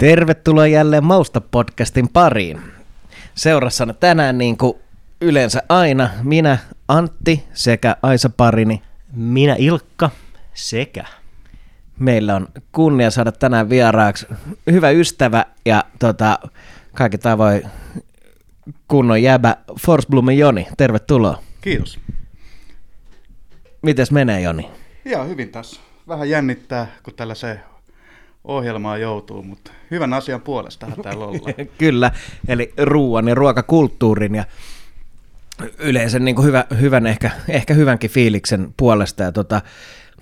Tervetuloa jälleen Mausta-podcastin pariin. Seurassana tänään niin kuin yleensä aina minä, Antti sekä Aisa Parini. Minä Ilkka sekä. Meillä on kunnia saada tänään vieraaksi hyvä ystävä ja tota, kaikki tavoin kunnon jäbä Forsblumen Joni. Tervetuloa. Kiitos. Mites menee Joni? Ihan hyvin tässä. Vähän jännittää, kun tällaiseen ohjelmaan joutuu, mutta hyvän asian puolestahan täällä ollaan. Kyllä, eli ruoan ja ruokakulttuurin ja yleensä niin kuin hyvä, hyvän, ehkä, ehkä hyvänkin fiiliksen puolesta. Ja tota,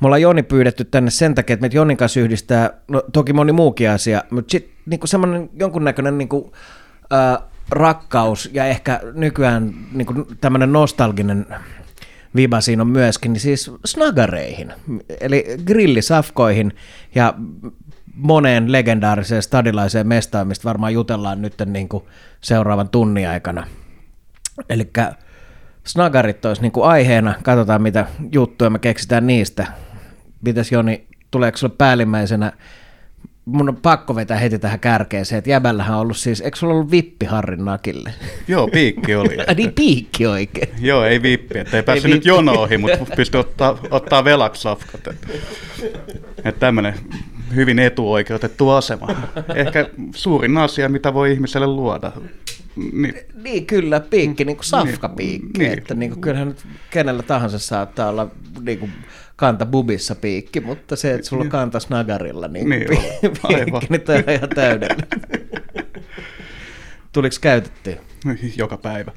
me ollaan Joni pyydetty tänne sen takia, että meitä Jonin kanssa yhdistää, no toki moni muukin asia, mutta sitten niin semmoinen jonkunnäköinen niin kuin, äh, rakkaus ja ehkä nykyään niin kuin tämmöinen nostalginen viba siinä on myöskin, niin siis snagareihin, eli grillisafkoihin ja moneen legendaariseen stadilaiseen mestaan, mistä varmaan jutellaan nyt niin kuin seuraavan tunnin aikana. Eli snagarit olisi niin kuin aiheena, katsotaan mitä juttuja me keksitään niistä. Mitäs Joni, tuleeko sinulle päällimmäisenä mun on pakko vetää heti tähän kärkeeseen, että jäbällähän on ollut siis, eikö sulla ollut vippi Harrin nakille? Joo, piikki oli. Ai niin, piikki oikein. Joo, ei vippi, että ei päässyt ei nyt jono ohi, mutta pystyi ottaa, ottaa velaksi safkat. Että, että tämmöinen hyvin etuoikeutettu asema. Ehkä suurin asia, mitä voi ihmiselle luoda. Niin, niin kyllä, piikki, niin kuin safkapiikki. Niin, että niin kuin, kyllähän nyt kenellä tahansa saattaa olla niin kuin, kanta bubissa piikki, mutta se, että sulla on kanta snagarilla niin, niin piikki, aivan. niin toi on ihan täydellinen. Tuliko käytetty? Joka päivä.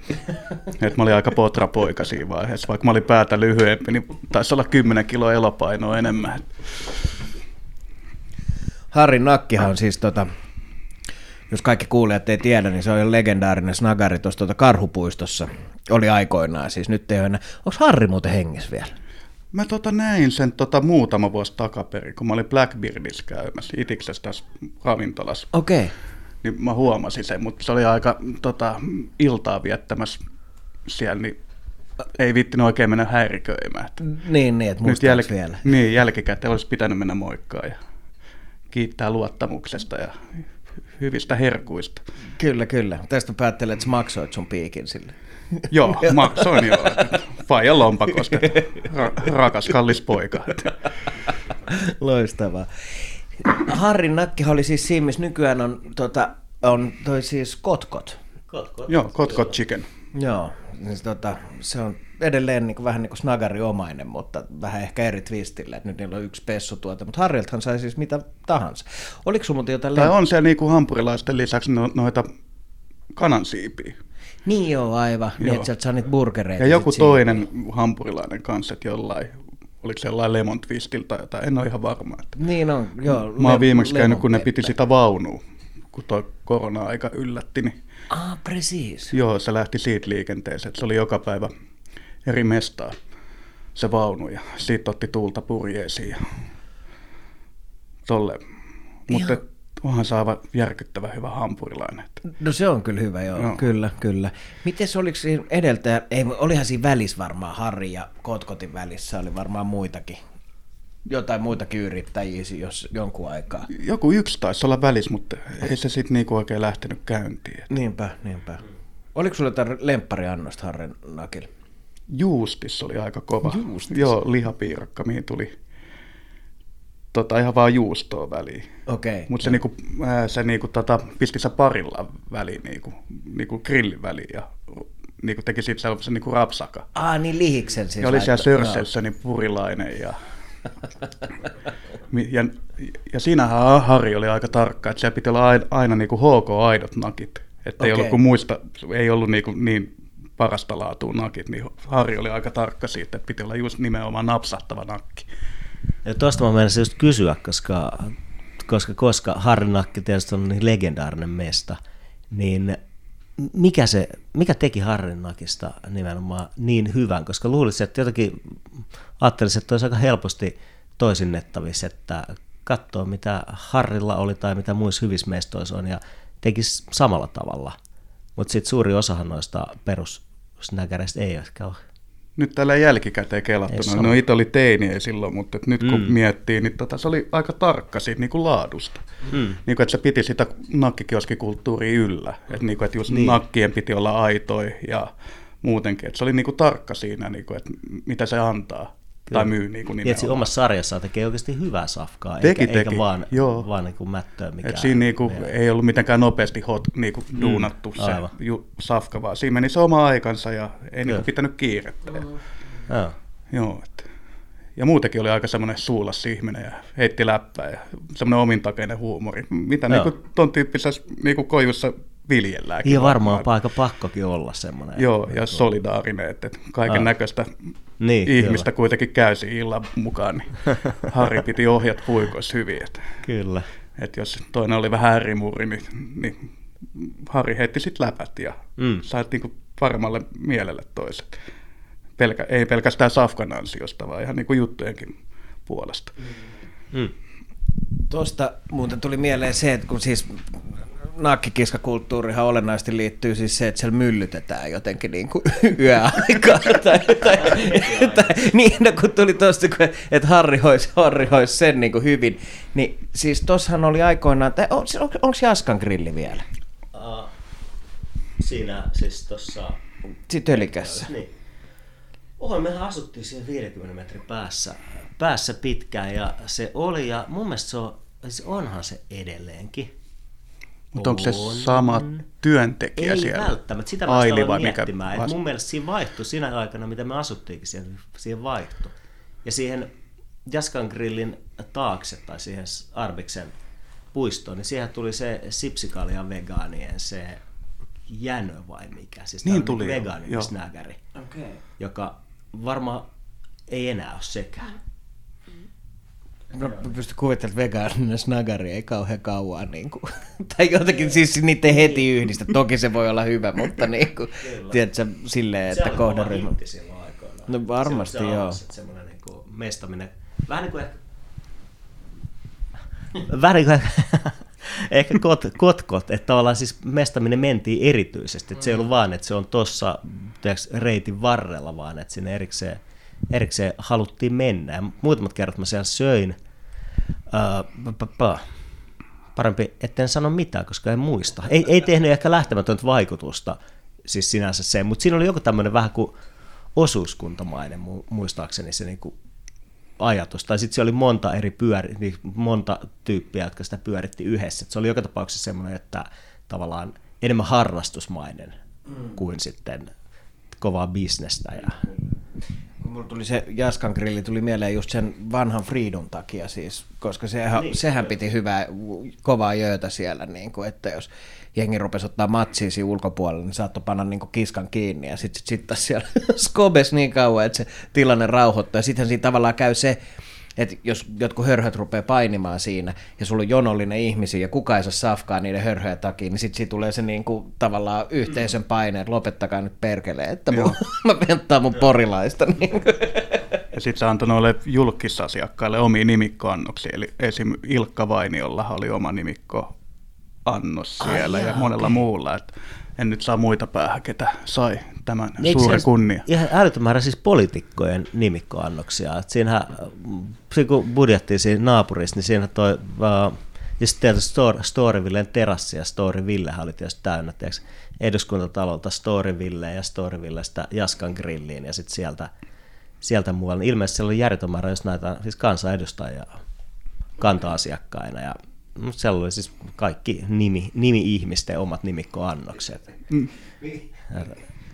Et mä olin aika potrapoika siinä vaiheessa. Vaikka mä olin päätä lyhyempi, niin taisi olla 10 kiloa elopainoa enemmän. Harrin nakkihan on siis tota, jos kaikki kuulijat ei tiedä, niin se on jo legendaarinen snagari tuossa tuota Karhupuistossa. Oli aikoinaan, siis nyt ei ole enää. Onko Harri muuten hengissä vielä? Mä tota näin sen tota muutama vuosi takaperin, kun mä olin Blackbeardissä käymässä, itiksessä tässä ravintolassa. Okei. Okay. Niin mä huomasin sen, mutta se oli aika tota, iltaa viettämässä siellä, niin ei viittinyt oikein mennä häiriköimään. Niin, niin, että Nyt jälki, vielä. Niin, jälkikäteen olisi pitänyt mennä moikkaan ja kiittää luottamuksesta ja hyvistä herkuista. Kyllä, kyllä. Tästä päättelet, että maksoit sun piikin sille. Joo, maksoin jo. Faijan lompakosta. Ra- rakas, kallis poika. Loistavaa. Harrin nakki oli siis siinä, missä nykyään on, tota, on toi siis kotkot. Kotkot. Joo, kotkot chicken. Joo, niin se, tota, se on edelleen niin kuin, vähän niin kuin snagariomainen, mutta vähän ehkä eri twistillä, että nyt niillä on yksi pessutuote, mutta Harriltahan sai siis mitä tahansa. Oliko sinulla muuten jotain... Tai on siellä niin kuin hampurilaisten lisäksi no, noita kanansiipiä. Niin joo, aivan. Niin, joo. Niin, että sieltä saa niitä burgereita. Ja joku toinen siipiä. hampurilainen kanssa, että jollain, oliko se jollain lemon twistil tai jotain, en ole ihan varma. Että niin on, joo. Mä oon viimeksi käynyt, kun ne piti sitä vaunua, kun tuo korona-aika yllätti, niin Ah, precis. Joo, se lähti siitä liikenteeseen, että se oli joka päivä eri mestaa se vaunu ja siitä otti tuulta purjeisiin ja tolle. Mutta onhan saava järkyttävä hyvä hampurilainen. No se on kyllä hyvä, joo, no. kyllä, kyllä. Miten se oliko siinä edeltäjä, ei, olihan siinä välissä varmaan Harri ja Kotkotin välissä, oli varmaan muitakin jotain muitakin yrittäjiä jos jonkun aikaa. Joku yksi taisi olla välissä, mutta ei se sitten niinku oikein lähtenyt käyntiin. Niinpä, niinpä. Oliko sulla jotain lemppariannosta Harren nakilla? Juustis oli aika kova. Juustis? Joo, lihapiirakka, mihin tuli tota, ihan vaan juustoa väliin. Okei. Okay. Mutta se, niinku, se niinku, tota, pisti se parilla väliin, niinku, niinku grillin väliin ja niinku, teki siitä sellaisen niinku rapsaka. Ah, niin lihiksen siis. Ja oli siellä sörsessä niin purilainen ja ja, ja siinähän Harri oli aika tarkka, että siellä piti olla aina, aina niin kuin HK-aidot nakit. Että okay. ei ollut kuin muista, ei ollut niin, kuin niin parasta laatua nakit, niin Harri oli aika tarkka siitä, että piti olla just nimenomaan napsahtava nakki. Ja tuosta mä menisin just kysyä, koska, koska, koska Harri nakki tietysti on niin legendaarinen mesta, niin mikä, se, mikä teki Harrin nakista nimenomaan niin hyvän, koska luulisin, että jotenkin ajattelisin, että olisi aika helposti toisinnettavissa, että katsoo mitä Harrilla oli tai mitä muissa hyvissä mestoissa on ja tekisi samalla tavalla. Mutta sitten suuri osahan noista perussnäkäreistä ei ehkä ole nyt tällä jälkikäteen kelattuna, no itse oli teini silloin, mutta nyt kun mm. miettii, niin tota, se oli aika tarkka siitä niin kuin laadusta. Mm. Niin kuin, että se piti sitä nakkikioskikulttuuria yllä, että, niin kuin, että just niin. nakkien piti olla aitoi ja muutenkin, että se oli niin kuin tarkka siinä, niin kuin, että mitä se antaa. Tai myy niin kuin Tietysti omassa sarjassaan tekee oikeasti hyvää safkaa, teki, eikä, teki. eikä vaan, Joo. vaan niin kuin mättöä mikä. Et siinä niin kuin, ei ollut mitenkään nopeasti hot, niin kuin mm, duunattu se ju, safka, vaan siinä meni se oma aikansa ja ei niin kuin pitänyt kiirettä. Mm. Ja, Joo, et. ja muutenkin oli aika semmoinen suulas ihminen ja heitti läppää ja semmoinen omintakeinen huumori, mitä niin kuin ton tyyppisessä niin kuin koivussa viljelläänkin. Ja varmaan paikka pakkokin olla semmoinen. Joo, ja solidaarinen, että kaiken näköistä niin, ihmistä kyllä. kuitenkin käysi illan mukaan, niin Harri piti ohjat puikoissa hyvin. Että, kyllä. Että jos toinen oli vähän äärimuri, niin, niin Harri heitti sitten läpät ja mm. sait niinku paremmalle mielelle toiset. Pelkä, ei pelkästään Safkan ansiosta, vaan ihan niinku juttujenkin puolesta. Mm. Tuosta muuten tuli mieleen se, että kun siis nakkikiskakulttuurihan olennaisesti liittyy siis se, että siellä myllytetään jotenkin niin kuin yöaikaa. tai, tai, tai, niin, no, kun tuli tuosta, että Harri hoisi, Harri hoisi sen niin kuin hyvin. Niin siis tossahan oli aikoinaan, tai on, on, onko Jaskan grilli vielä? Uh, siinä siis tuossa... Sitten Ölikässä. Niin. Oho, mehän asuttiin siihen 50 metrin päässä, päässä pitkään ja se oli, ja mun mielestä se on, siis onhan se edelleenkin mutta onko se sama työntekijä Ei siellä? Ei välttämättä, sitä mä Aili vai miettimään. Mikä mun mielestä siinä vaihtui siinä aikana, mitä me asuttiinkin siihen, siihen vaihtui. Ja siihen Jaskan grillin taakse tai siihen Arbiksen puistoon, niin siihen tuli se sipsikaljan vegaanien se jänö vai mikä. Siis niin tuli. Vegaani-snägäri, okay. joka varmaan ei enää ole sekään. Mä pystyn kuvittelemaan, että vegaaninen snagari ei kauhean kauan. Niin kuin, tai jotenkin siis niitä heti yhdistä. Toki se voi olla hyvä, mutta niin kuin, tiedätkö, silleen, että kohderyhmä... No varmasti se joo. Se semmoinen niin kuin mestaminen. Vähän niin kuin Vähän niin kuin ehkä kot, kotkot, että tavallaan siis mestaminen mentiin erityisesti. Että se ei ollut vaan, että se on tuossa reitin varrella, vaan että sinne erikseen – erikseen haluttiin mennä. Ja muutamat kerrat mä siellä söin. Uh, parempi, etten sano mitään, koska en muista. Ei, ei tehnyt ehkä lähtemätöntä vaikutusta siis sinänsä se, mutta siinä oli joku tämmöinen vähän kuin osuuskuntamainen muistaakseni se niinku ajatus. Tai sitten se oli monta eri pyöri, niin monta tyyppiä, jotka sitä pyöritti yhdessä. Et se oli joka tapauksessa semmoinen, että tavallaan enemmän harrastusmainen mm. kuin sitten kovaa bisnestä. Ja Mulla tuli se Jaskan grilli tuli mieleen just sen vanhan Freedom takia siis, koska sehän, niin, sehän piti hyvää, kovaa jöötä siellä, niin kuin, että jos jengi rupesi ottaa matsia siinä ulkopuolella, niin saattoi panna niin kuin kiskan kiinni ja sitten sit, sit siellä skobes niin kauan, että se tilanne rauhoittaa. Ja sittenhän siinä tavallaan käy se, että jos jotkut hörhöt rupeaa painimaan siinä ja sulla on jonollinen ihmisiä ja kuka ei saa safkaa niiden hörhöjen takia, niin sitten tulee se niinku, tavallaan yhteisön paine, että lopettakaa nyt perkele, että mun, mä penttaa mun porilaista. Niin ja sitten se antoi noille julkisasiakkaille omia nimikkoannoksia, eli esim. Ilkka Vainiolla oli oma nimikko annos siellä Ai ja jaa, monella okay. muulla. Että en nyt saa muita päähän, ketä sai tämän Eikö suuren kunnia. Ihan älytön määrä siis poliitikkojen nimikkoannoksia. Et siinähän, siinä kun budjettiin siinä naapurissa, niin siinä toi, uh, ja sitten tietysti Story, Storyvillen terassi ja Storyvillehän oli tietysti täynnä, tiiäks, eduskuntatalolta Storyville ja Storyvillestä Jaskan grilliin ja sitten sieltä, sieltä muualle. Ilmeisesti siellä oli järjetön määrä jos näitä siis kansanedustajia kanta-asiakkaina ja mutta siellä oli siis kaikki nimi, nimi-ihmisten omat nimikkoannokset. Mm.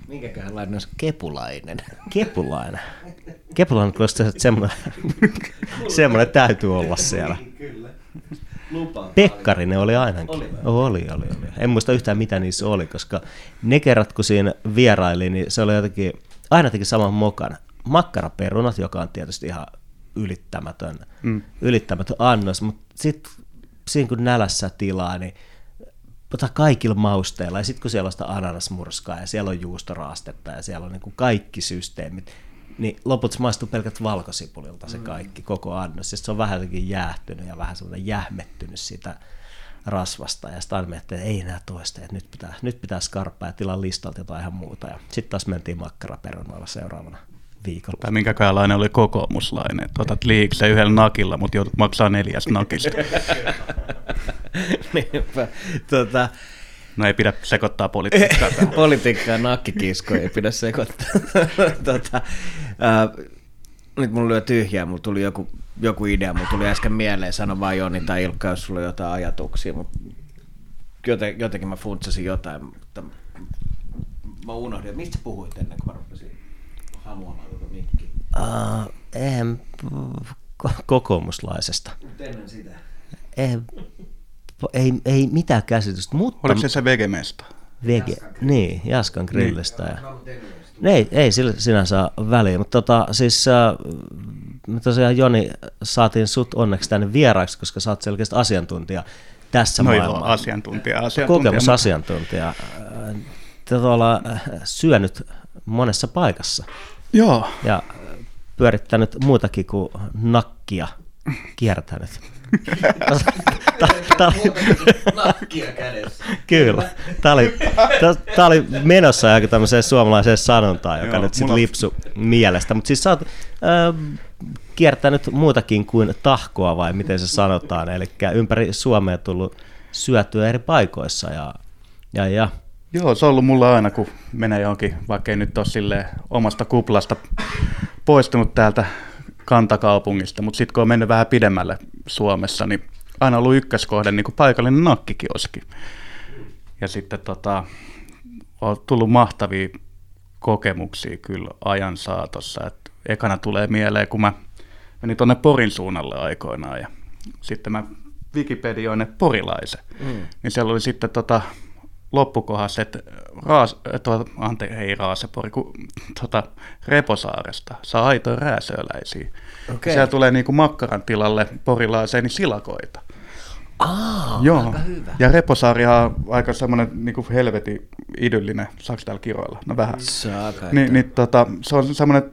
Minkäköhän lainaus Kepulainen? Kepulainen. Kepulainen kuulostaa, että semmoinen, semmoinen täytyy olla siellä. Kyllä. Pekkarinen oli ainakin. Oli, oli, oli, oli. En muista yhtään mitä niissä oli, koska ne kerrat kun siinä vieraili, niin se oli jotenkin, aina teki saman mokan. Makkaraperunat, joka on tietysti ihan ylittämätön, mm. ylittämätön annos, mutta sitten siinä kun nälässä tilaa, niin ota kaikilla mausteilla. Ja sitten kun siellä on sitä ananasmurskaa ja siellä on juustoraastetta ja siellä on niin kuin kaikki systeemit, niin loput maistuu pelkät valkosipulilta se mm. kaikki, koko annos. Ja se on vähän jotenkin jäähtynyt ja vähän semmoinen jähmettynyt sitä rasvasta. Ja sitten aina että ei enää toista, että nyt pitää, nyt pitää skarppaa ja tilaa listalta jotain ihan muuta. Ja sitten taas mentiin makkaraperunoilla seuraavana viikolla. Tai minkäkäänlainen oli kokoomuslainen. Otat liikse yhdellä nakilla, mutta joudut maksaa neljäs nakista. Niinpä. Tota, No ei pidä sekoittaa politiikkaa. Politiikkaa nakkikiskoja ei pidä sekoittaa. tota, ää, nyt mulla lyö tyhjää, mulla tuli joku, joku idea, mulla tuli äsken mieleen, sano vaan Joni tai Ilkka, jos sulla on jotain ajatuksia, mutta joten, jotenkin mä funtsasin jotain, mutta mä unohdin, että mistä puhuit ennen kuin mä rupesin hamuamaan Uh, ko- kokoomuslaisesta. Mutta ennen sitä. Ei, ei, ei mitään käsitystä, mutta Oliko se se vegemesta? vege, niin, Jaskan grillistä. Ja, ei, ei sillä sinänsä väliä, mutta tota, siis äh, me tosiaan Joni saatiin sut onneksi tänne vieraaksi, koska sä oot selkeästi asiantuntija tässä No joo, maailmassa. asiantuntija, asiantuntija. Kokemusasiantuntija. Äh, Te olla äh, syönyt monessa paikassa Joo, ja äh, pyörittänyt muutakin kuin nakkia kiertänyt. Oli- Nakkia kädessä. Kyllä. Tämä oli, tää oli menossa joku tämmöiseen suomalaiseen sanontaan, joka Joo, nyt sitten mulla- lipsu mielestä. Mutta siis sä oot äh, kiertänyt muutakin kuin tahkoa, vai miten se sanotaan. Eli ympäri Suomea tullut syötyä eri paikoissa. Ja, ja, ja. Joo, se on ollut mulla aina, kun menee johonkin, vaikka ei nyt ole silleen omasta kuplasta poistunut täältä kantakaupungista, mutta sitten kun on mennyt vähän pidemmälle Suomessa, niin aina ollut ykköskohde niin kuin paikallinen nakkikioski. Ja sitten tota, on tullut mahtavia kokemuksia kyllä ajan saatossa. Et ekana tulee mieleen, kun mä menin tuonne Porin suunnalle aikoinaan ja sitten mä Wikipedioin ne porilaisen. Mm. Niin siellä oli sitten tota, loppukohdassa, että raas, tuo, ante, ei Raasepori, kun tota, Reposaaresta saa aitoja rääsöläisiä. Okei. Siellä tulee niinku makkaran tilalle porilaiseen niin silakoita. Aa, Joo. aika hyvä. Ja Reposaarihan on aika semmoinen niinku helvetin idyllinen, saako täällä kiroilla? No vähän. Saaka. Niin, niin tota, se on semmoinen,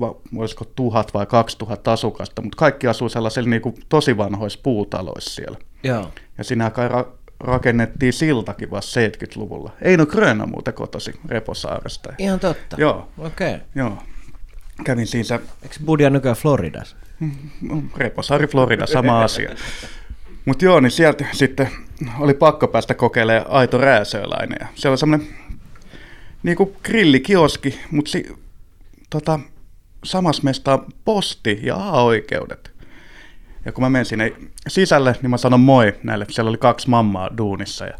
va- olisiko tuhat vai kaksi tuhatta asukasta, mutta kaikki asuu sellaisilla niinku tosi vanhoissa puutaloissa siellä. Joo. Ja siinä kai ra- rakennettiin siltakin vasta 70-luvulla. Eino Gröna muuten kotosi Reposaaresta. Ihan totta. Joo, Okei. Okay. joo. Kävin siinä, Eikö Budia nykyään Floridassa? no, Reposaari, Florida, sama asia. Mutta joo, niin sieltä sitten oli pakko päästä kokeilemaan aito rääsöläinen. Ja se on semmoinen niinku grillikioski, mutta si, tota, samassa mesta on posti ja A-oikeudet. Ja kun mä menen sinne sisälle, niin mä sanon moi näille. Siellä oli kaksi mammaa duunissa. Ja,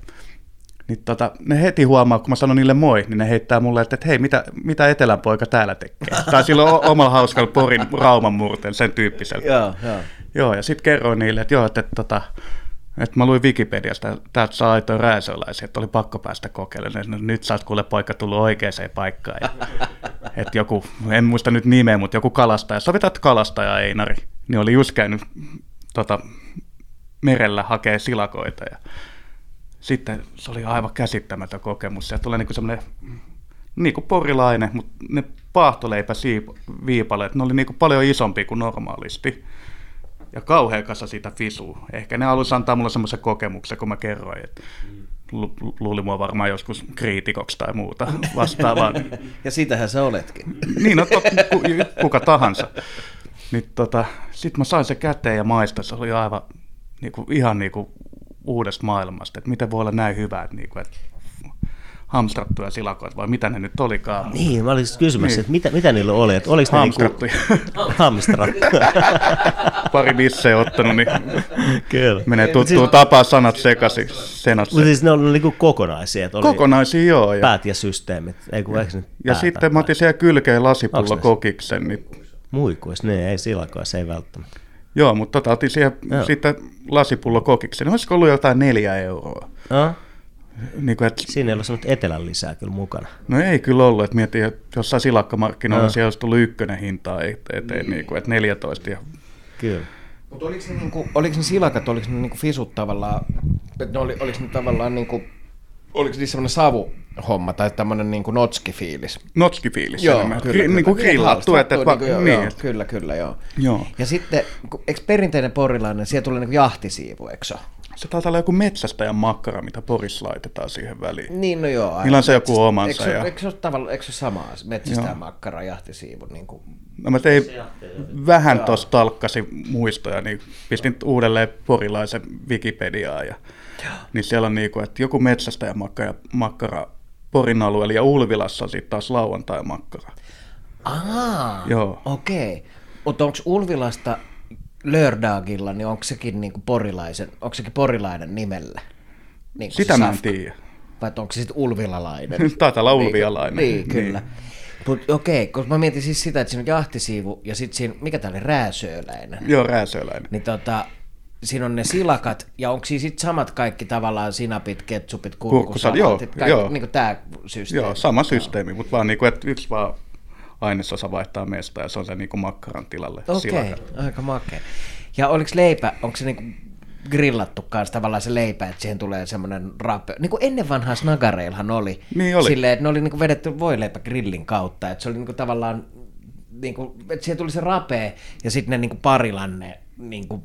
niin tota, ne heti huomaa, kun mä sanon niille moi, niin ne heittää mulle, että, että hei, mitä, mitä etelän poika täällä tekee? tai sillä on omalla hauskalla Porin rauman murteen, sen tyyppisellä. Joo, joo. Joo, ja sitten kerroin niille, että joo, että, että, tota, että mä luin Wikipediasta, täältä saa aitoja rääsöläisiä, että oli pakko päästä kokeilemaan. No, nyt sä oot kuule poika tullut oikeaan paikkaan. Ja, että joku, en muista nyt nimeä, mutta joku kalastaja, sovitaan, että kalastaja Einari, niin oli just käynyt tota, merellä hakee silakoita. Ja sitten se oli aivan käsittämätön kokemus. Se tulee niinku semmoinen niin kuin porilainen, mutta ne paahtoleipä viipaleet, ne oli niinku paljon isompi kuin normaalisti. Ja kauhean kasa siitä fisuu. Ehkä ne halusi antaa mulle semmoisen kokemuksen, kun mä kerroin, että lu- lu- luuli mua varmaan joskus kriitikoksi tai muuta vastaavaa. Ja sitähän sä oletkin. niin, no kuka tahansa. Niin tota, sitten mä sain se käteen ja maista, se oli aivan niinku, ihan niinku uudesta maailmasta, että miten voi olla näin hyvä, että, niinku, että hamstrattuja silakoita, vai mitä ne nyt olikaan. Niin, mä olin just kysymässä, Niin. että mitä, mitä niillä oli, että oliko ne niinku Hamstrattuja. hamstrattuja? Pari bissejä ottanut, niin Kyllä. menee tuttuun siis- tapaa sanat sekaisin. Mutta siis ne oli niinku kokonaisia, että oli Kokonaisia joo. Ja, päät ja systeemit. Ei kun, ne ja päätä? sitten mä otin siellä kylkeen lasipullo kokiksen. Niin, Muikuis, ne ei silakoissa, ei välttämättä. joo, mutta tota, otin siihen Joo. sitten lasipullo kokiksen. Olisiko ollut jotain neljä euroa? No, Niin kuin, että, siinä ei ollut semmoista etelän lisää kyllä mukana. no ei kyllä ollut, että mietin, että jossain silakkamarkkinoilla Joo. siellä olisi tullut ykkönen hintaa eteen, niin kuin, että 14 ja Kyllä. Mutta oliko ne, niinku, oliko ne silakat, oliko ne niinku fisut tavallaan, että ne oli, oliko ne tavallaan niinku, oliko niissä semmoinen savuhomma tai tämmöinen niinku notski-fiilis? notskifiilis enemmän. Gri- Niin kuin Niin, grillattu, että, että, niinku, joo, niin, joo, että, kyllä, kyllä, joo. Joo. Ja sitten, eikö perinteinen porilainen, siellä tulee niinku jahtisiivu, eikö se? Se taitaa olla joku metsästäjän makkara, mitä Porissa laitetaan siihen väliin. Niin, no joo. Niillä on se joku omansa. Eikö, ja... eikö, se ole tavalla, eikö se sama metsästäjän makkara, jahtisiivu? Niin kuin... No mä tein vähän tuossa talkkasi muistoja, niin pistin uudelleen porilaisen Wikipediaa. Ja, niin siellä on niinku, että joku metsästäjän makkara, makkara Porin alueella ja Ulvilassa on sitten taas lauantai-makkara. Aa, Joo. okei. Okay. Mutta onko Ulvilasta Lördagilla, niin onko sekin niinku porilaisen, onko sekin porilainen nimellä? Niin Sitä mä en tiedä. Vai onko se sitten ulvilalainen? Taitaa olla ulvialainen. Niin, niin kyllä. Niin. Mutta okei, okay, koska mä mietin siis sitä, että siinä on jahtisiivu ja sitten siinä, mikä tää oli, rääsööläinen. Joo, rääsööläinen. Niin tota, siinä on ne silakat, ja onko siinä sitten samat kaikki tavallaan sinapit, ketsupit, kurkusalaatit, joo, joo. niin kuin tämä systeemi? Joo, sama systeemi, mutta vaan niin kuin, että yksi vaan ainesosa vaihtaa mestä ja se on se niin kuin makkaran tilalle Okei, okay, aika makea. Ja oliko leipä, onko se niin kuin grillattu kanssa tavallaan se leipä, että siihen tulee semmoinen rape. Niin kuin ennen vanhaa snagareilhan oli. Niin oli. Silleen, että ne oli niin kuin vedetty voileipä grillin kautta. Että se oli niin kuin tavallaan, niin kuin, että siihen tuli se rapee ja sitten ne niin kuin parilanne niin kuin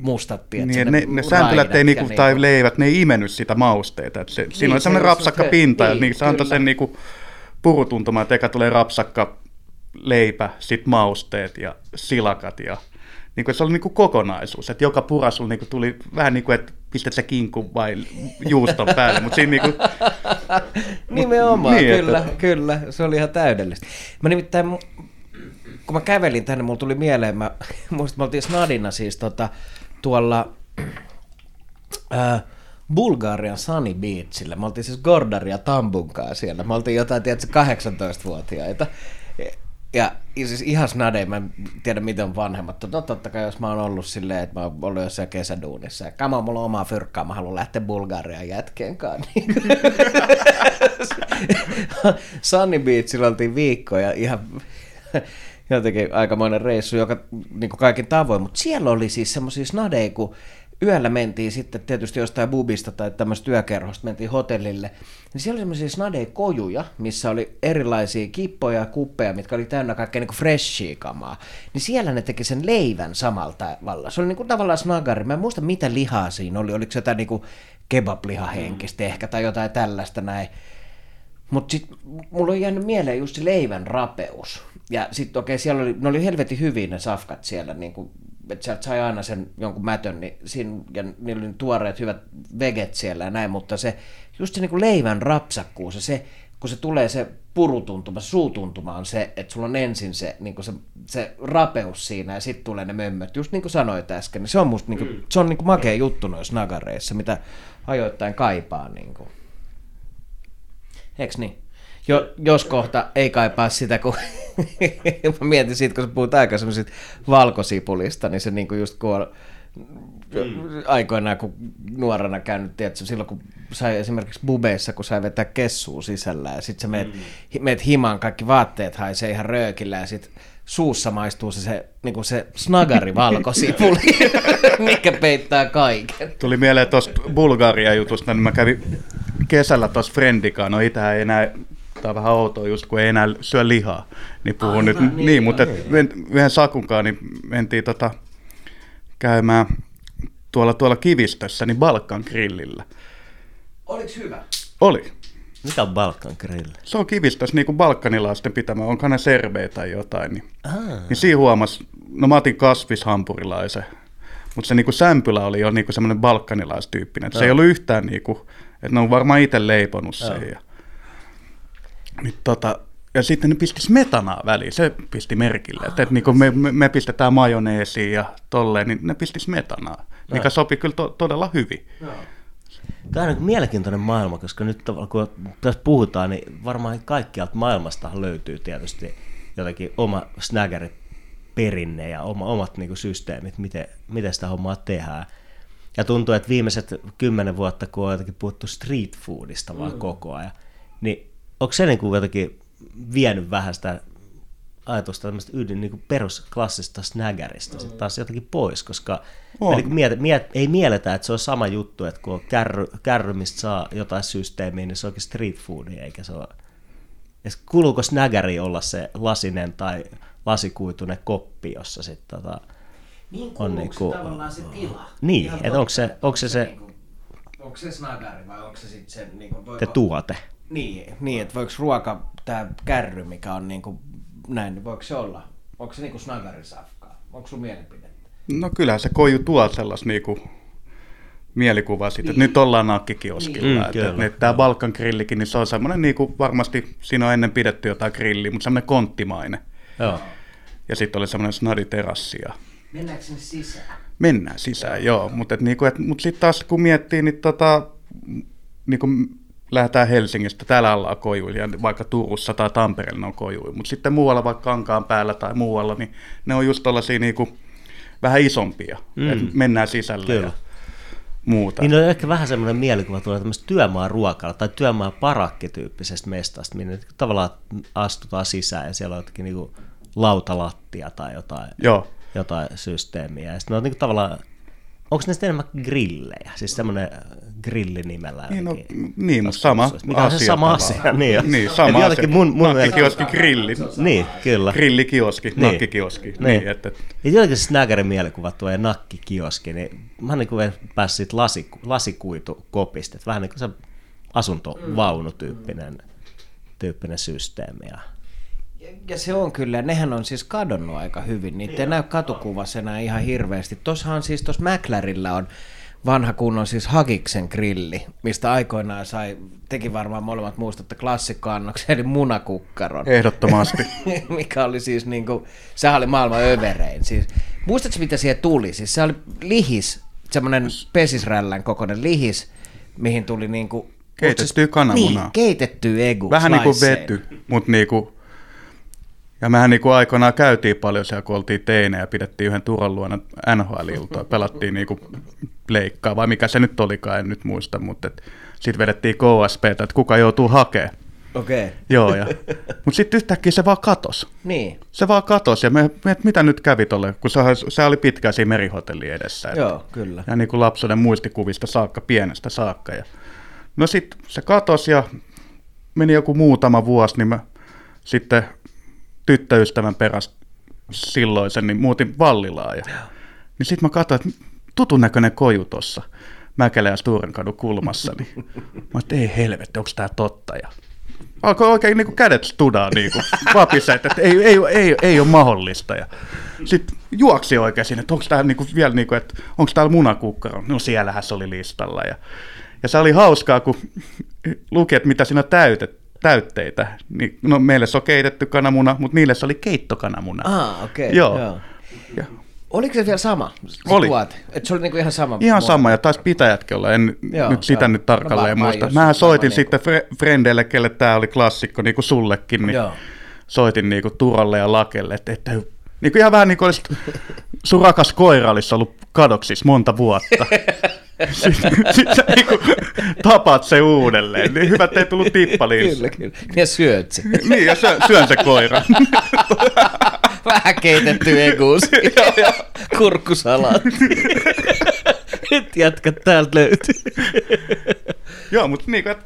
mustat, tiedät, niin, ne, ne sämpylät ei niinku, tai niinku... leivät, ne ei imennyt sitä mausteita. Et se, niin, siinä on semmoinen rapsakka se, pinta, niin, ja niin, se antaa sen niinku purutuntumaan, että eka tulee rapsakka leipä, sitten mausteet ja silakat ja niin kuin, se oli niin kuin kokonaisuus, että joka purasulla niin kuin, tuli vähän niin kuin, että pistät se kinku vai juuston päälle, mutta siinä niin kuin... Nimenomaan, niin, kyllä, että... kyllä, se oli ihan täydellistä. Mä nimittäin, kun mä kävelin tänne, mulla tuli mieleen, mä muistin, me oltiin Snadina siis tota, tuolla äh, Bulgarian Sunny Beachillä. Me oltiin siis Gordaria Tambunkaa siellä. Me oltiin jotain, tiedätkö, 18-vuotiaita. Ja siis ihan snade, mä en tiedä miten vanhemmat. No totta kai jos mä oon ollut silleen, että mä oon ollut jossain kesäduunissa ja kama mulla on omaa fyrkkaa, mä haluan lähteä Bulgariaan jätkeen kanssa. Sunny Beachillä oltiin viikkoja ihan jotenkin aikamoinen reissu, joka niin kuin kaikin tavoin, mutta siellä oli siis semmoisia snadeja, kun yöllä mentiin sitten tietysti jostain bubista tai tämmöistä työkerhosta, mentiin hotellille, niin siellä oli semmoisia snade-kojuja, missä oli erilaisia kippoja ja kuppeja, mitkä oli täynnä kaikkea niin freshia kamaa. Niin siellä ne teki sen leivän samalta tavalla. Se oli niin kuin tavallaan snagari. Mä en muista, mitä lihaa siinä oli. Oliko se jotain niin kebab-lihahenkistä ehkä tai jotain tällaista näin. Mutta sitten mulla on jäänyt mieleen just se leivän rapeus. Ja sitten okei, okay, siellä oli, ne oli helvetin hyvin ne safkat siellä, niin kuin, että sieltä sai aina sen jonkun mätön, niin siinä, ja niillä oli tuoreet hyvät veget siellä ja näin, mutta se, just se niin kuin leivän rapsakkuus ja se, kun se tulee se purutuntuma, suutuntuma on se, että sulla on ensin se, niin se, se rapeus siinä ja sitten tulee ne mömmöt, just niin kuin sanoit äsken, niin se on musta niin kuin, se on niin kuin makea juttu noissa nagareissa, mitä ajoittain kaipaa. Niin kuin. Eiks niin? Jo, jos kohta ei kaipaa sitä, kun mä mietin siitä, kun sä puhut aika semmoisista valkosipulista, niin se niinku just kun on mm. aikoinaan, kun nuorena käynyt, tiedätkö, silloin kun sai esimerkiksi bubeissa, kun sai vetää kessua sisällä ja sitten sä meet, mm. meet himaan, kaikki vaatteet haisee ihan röökillä ja sitten suussa maistuu se, se, niin se snagari valkosipuli, mikä peittää kaiken. Tuli mieleen tuosta Bulgaria-jutusta, niin mä kävin kesällä tuossa Friendikaan, no itähän ei enää on vähän outoa just kun ei enää syö lihaa, niin puhun Aivan, nyt, niin, niin mutta niin. yhden Sakunkaan niin mentiin tota, käymään tuolla, tuolla kivistössä, niin Balkan grillillä. Oliko hyvä? Oli. Mitä on Balkan grill? Se on kivistössä niin kuin balkanilaisten pitämä, onko ne serveä tai jotain. Niin, niin siinä huomasi, no mä otin kasvishampurilaisen, mutta se niin kuin sämpylä oli jo niin kuin semmoinen balkanilaistyyppinen. Se ei ollut yhtään niin kuin, että ne on varmaan itse leiponut sen. Ja, niin tota, ja sitten ne pisti smetanaa väliin, se pisti merkille. Ah, että, niin me, me, me pistetään majoneesiin ja tolleen, niin ne pisti smetanaa, mikä no. sopi kyllä to, todella hyvin. No. Tämä on niin mielenkiintoinen maailma, koska nyt kun tässä puhutaan, niin varmaan kaikkialta maailmasta löytyy tietysti jotenkin oma snaggeri perinne ja oma, omat niin kuin, systeemit, miten, miten sitä hommaa tehdään. Ja tuntuu, että viimeiset kymmenen vuotta, kun on jotenkin puhuttu street foodista vaan mm. koko ajan, niin onko se niin kuin jotenkin vienyt vähän sitä ajatusta tämmöistä ydin niin perusklassista snaggerista sitten taas jotenkin pois, koska Eli miet, miet, ei mielletä, että se on sama juttu, että kun kärry, kärry mistä saa jotain systeemiä, niin se onkin street foodia, eikä se ole... Ja kuluuko snaggeri olla se lasinen tai lasikuitunen koppi, jossa sitten tota, niin on niinku, tavallaan se tila. Niin, että onko se, onko se, se onko se snagari vai onko se sitten se... Niin kuin, voiko, Te tuote. Niin, niin että voiko ruoka, tämä kärry, mikä on niin kuin, näin, niin voiko se olla? Onko se niin kuin snagarisafkaa? Onko sun mielipidettä? No kyllähän se koju tuo sellaista niinku mielikuvaa siitä, että nyt ollaan nakkikioskilla. Niin. Mm, että, että tämä Balkan grillikin, niin se on semmoinen, niinku, varmasti siinä on ennen pidetty jotain grilliä, mutta semmoinen konttimainen. Joo. Ja sitten oli semmoinen snaditerassi ja Mennäänkö sinne sisään? mennään sisään, joo. Mutta et, niinku, et, mut sitten taas kun miettii, niin tota, niinku, lähdetään Helsingistä, täällä ollaan kojuilla, ja vaikka Turussa tai Tampereella ne on kojuilla, mutta sitten muualla vaikka Kankaan päällä tai muualla, niin ne on just tällaisia niinku, vähän isompia, mm. että mennään sisälle Kyllä. ja muuta. Niin on ehkä vähän semmoinen mielikuva tulee tämmöistä työmaa ruokalla tai työmaa parakkityyppisestä mestasta, minne tavallaan astutaan sisään ja siellä on jotenkin niinku lautalattia tai jotain, Joo. jotain systeemiä. Ja sitten ne on niinku tavallaan, onko ne sitten enemmän grillejä? Siis semmoinen grilli nimellä. Niin, no, niin mutta sama Mikä on se sama asia? tavallaan. Niin, on. niin sama asia. mun, mun Nakkikioski, grilli. Niin, kyllä. Grillikioski, Niin. nakkikioski. Niin. Niin, että, Ja jotenkin se snaggerin mielikuva tuo ja nakkikioski, niin mä oon niin kuin päässyt siitä lasi, lasikuitukopista, että vähän niin kuin se asuntovaunutyyppinen tyyppinen systeemi. Ja, Ja, se on kyllä, nehän on siis kadonnut aika hyvin. Niitä ei näy katukuvassa enää ihan hirveästi. Tossahan siis tuossa Mäklärillä on vanha kunnon siis Hagiksen grilli, mistä aikoinaan sai, teki varmaan molemmat muistatte klassikkoannoksen, eli munakukkaron. ehdottomasti. mikä oli siis niinku, sehän oli maailman överein. Siis, muistatko mitä siihen tuli? Siis se oli lihis, semmoinen pesisrällän kokoinen lihis, mihin tuli niinku... Keitettyä kananmunaa. Niin, keitettyä egu. Vähän niin kuin vety, mutta niin kuin, ja mehän niin kuin aikoinaan käytiin paljon siellä, kun oltiin teinejä ja pidettiin yhden Turan luona NHL-iltoa. Pelattiin niin kuin leikkaa, vai mikä se nyt olikaan, en nyt muista, mutta sitten vedettiin KSP, että kuka joutuu hakemaan. Okei. Okay. Joo, ja, mutta sitten yhtäkkiä se vaan katos. Niin. Se vaan katosi ja me, me mitä nyt kävi tolle, kun se, se oli pitkään siinä merihotellin edessä. että- Joo, kyllä. Ja niin kuin lapsuuden muistikuvista saakka, pienestä saakka. Ja, no sitten se katosi ja meni joku muutama vuosi, niin mä sitten tyttöystävän perästä silloisen, niin muutin Vallilaan. Ja, niin sitten mä katsoin, että tutun näköinen koju tuossa Mäkelä ja Sturenkadun kulmassa. Niin mä että ei helvetti, onko tämä totta? Ja alkoi oikein niin kuin kädet studaa niin kuin vapissa, että että ei, ei, ei, ei ole mahdollista. Ja sitten juoksi oikein sinne, että onko täällä niin kuin vielä, niin kuin, että onko täällä munakukkaro? No siellähän se oli listalla. Ja, ja se oli hauskaa, kun luki, että mitä siinä täytet, täytteitä. Niin, no meille se on keitetty kananmuna, mutta niille se oli keittokananmuna. Ah, okei. Okay. Joo. Joo. Ja Oliko se vielä sama? Se Oli. Tuote? Et se oli niinku ihan sama? Ihan muoto? sama, ja taisi pitäjätkin olla, en Joo, nyt sitä joo. nyt No tarkalleen varmaan muista. jos Mä sama soitin niinku- sitten fre- frendeille, kelle tämä oli klassikko, niin kuin sullekin, niin Joo. soitin niin kuin Turalle ja Lakelle, että, että niin kuin ihan vähän niin kuin olisi, sun rakas koira olisi ollut kadoksissa monta vuotta. Sitten sit niin kuin tapaat se uudelleen, niin hyvä, että ei tullut tippaliin. Kyllä, kyllä. Ja syöt se. Niin, ja syön, syön se koira. Vähän keitetty eguus. Kurkkusalat. Nyt jatka täältä löytyy. joo, mutta niin että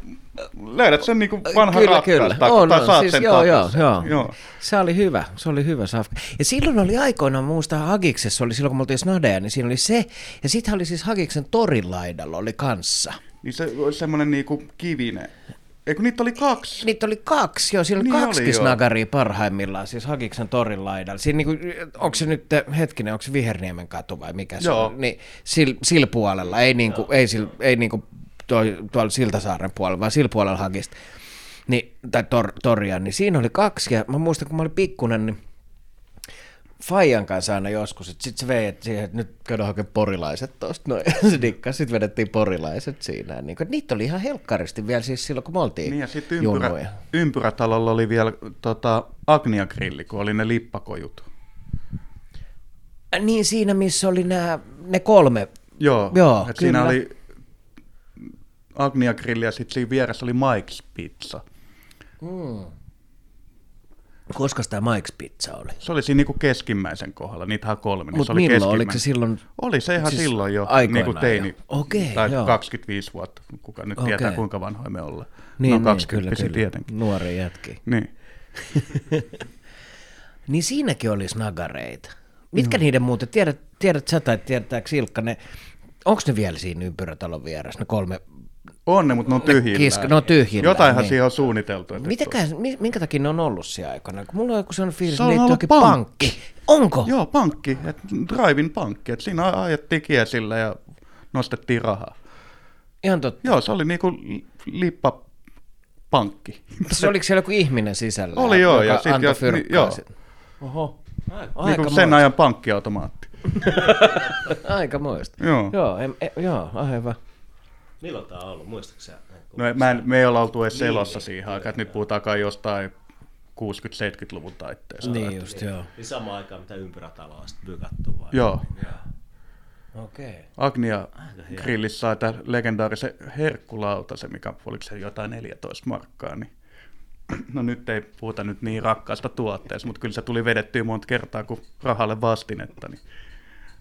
löydät sen niin kuin vanhan kyllä, kyllä. tai, On, tai on. saat Siis, sen joo, joo, joo, joo. Se oli hyvä, se oli hyvä safka. Ja silloin oli aikoinaan, muista Hagiksessa oli silloin kun me oltiin Snadeja, niin siinä oli se, ja sitten oli siis Hagiksen torin laidalla oli kanssa. Niin se oli semmoinen niinku kivinen. Eikö niitä oli kaksi? Niitä oli kaksi, joo, oli Niin oli, kaksi joo. snagaria parhaimmillaan, siis Hagiksen torin laidalla. Siinä niinku, onko se nyt, hetkinen, onko se Viherniemen katu vai mikä se Joo. on? Niin, sillä sil puolella, ei, niinku, ei, sil, ei niinku toi, tuolla Siltasaaren puolella, vaan sillä puolella Hagista. Niin, tai tor, toria, niin siinä oli kaksi, ja mä muistan, kun mä olin pikkunen, niin Fajan kanssa aina joskus, että sit se vei, että, siihen, että nyt käydään hakemaan porilaiset tosta, noin, se dikkas, sit vedettiin porilaiset siinä, niin että niitä oli ihan helkkaristi vielä siis silloin, kun me oltiin Niin ja sitten ympyrä, junnuja. ympyrätalolla oli vielä tota, Agnia-grilli, kun oli ne lippakojut. Niin siinä, missä oli nämä, ne kolme. Joo, Joo, et siinä kyllä. Oli Agnia-grilli ja sitten siinä vieressä oli Mike's Pizza. Koska tämä Mike's Pizza oli? Se oli siinä niinku keskimmäisen kohdalla, niitähän on kolme. Niin Mutta se oli milloin? Oliko se silloin? Oli se ihan siis silloin jo, niin kuin teini. jo? Okei, tai joo. 25 vuotta, kuka nyt tietää Okei. kuinka vanhoja me ollaan. Niin, no niin 20 kyllä, kyllä. tietenkin. Nuori jätki. Niin. Niin siinäkin oli snagareita. Mitkä mm. niiden muuten, tiedät, tiedät sä tai tiedätääkö Ilkka, ne Onko ne vielä siinä ympyrätalon vieressä, ne kolme? On ne, mutta ne on tyhjillä. Kiska, ne on tyhjillä. Jotainhan niin. siihen on suunniteltu. Mitäkään, mi- minkä takia ne on ollut siellä aikana? Kun mulla on joku sellainen fiilis, Se on ollut pankki. pankki. Onko? Joo, pankki, et Drivin pankki, että siinä ajettiin kiesillä ja nostettiin rahaa. Ihan totta. Joo, se oli niinku lippa pankki. Se oliko siellä joku ihminen sisällä? Oli joo, ja joka sit antoi jos- niin, joo. sit? Oho. Niinku Aika sen ajan pankkiautomaatti. Aika moista. Joo. Joo, em, e, joo, aivan. Milloin tämä on ollut? Muistatko sä? No, mä en, me ei olla oltu edes elossa siihen aikaan, että nyt puhutaan kai jostain 60-70-luvun taitteesta. Niin just, joo. Niin samaan aikaan, mitä ympyrätalo on sitten bykattu vai? Joo. Okei. Agnia grillissä sai tämän legendaarisen herkkulautasen, mikä oliko se jotain 14 markkaa, niin no nyt ei puhuta nyt niin rakkaasta tuotteesta, mutta kyllä se tuli vedettyä monta kertaa, kun rahalle vastinetta, niin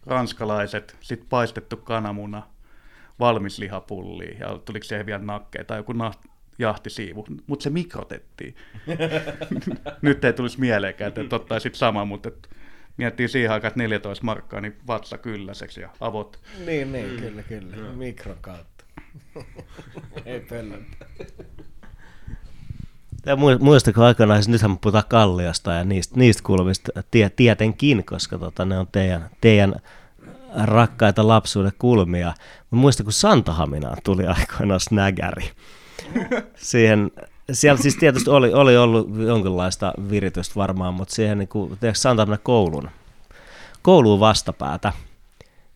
ranskalaiset, sitten paistettu kananmuna, valmis lihapulli ja tuliko siihen vielä nakkeja tai joku nah- jahtisiivu, mutta se mikrotettiin. nyt ei tulisi mieleenkään, että ottaisit sama, mutta et miettii siihen aikaan, että 14 markkaa, niin vatsa kylläiseksi ja avot Niin, niin, kyllä, kyllä. Mikron kautta. ei pöllötä. Ja mu- muistako aikanaan, siis nythän puhutaan Kalliosta ja niistä, niistä kulmista tie, tietenkin, koska tota, ne on teidän, teidän rakkaita lapsuuden kulmia. Mä muistan, kun Santahaminaan tuli aikoinaan snägäri. Siihen, siellä siis tietysti oli, oli ollut jonkinlaista viritystä varmaan, mutta siihen niin kuin, tiedätkö, Santahaminan koulun, kouluun vastapäätä,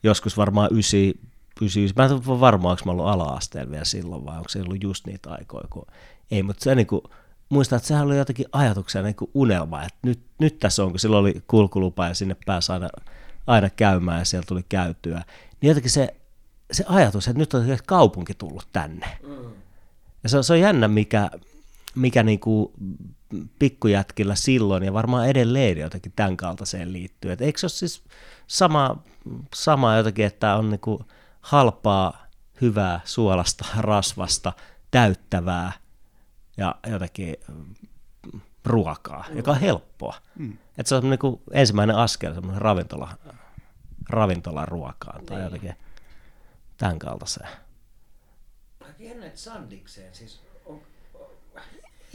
joskus varmaan ysi, ysi, mä en ole varma, onko mä ollut ala-asteella vielä silloin vai onko se ollut just niitä aikoja, kun ei, mutta se niin kuin, muistan, että sehän oli jotenkin ajatuksena niin kuin unelma, että nyt, nyt tässä on, kun silloin oli kulkulupa ja sinne pääsi aina, aina käymään ja siellä tuli käytyä, niin jotenkin se, se ajatus, että nyt on kaupunki tullut tänne. Ja se, on- se on jännä, mikä, mikä niinku pikkujätkillä silloin ja varmaan edelleen jotenkin tämän kaltaiseen liittyy. Et eikö se ole siis sama, sama jotenkin, että on niinku halpaa, hyvää, suolasta, rasvasta, täyttävää ja jotenkin mm, ruokaa, joka on helppoa. Mm. Että se on niinku ensimmäinen askel semmoinen ravintola, ravintolan ruokaan tai jotenkin tämän kaltaiseen. Että Sandikseen, siis on,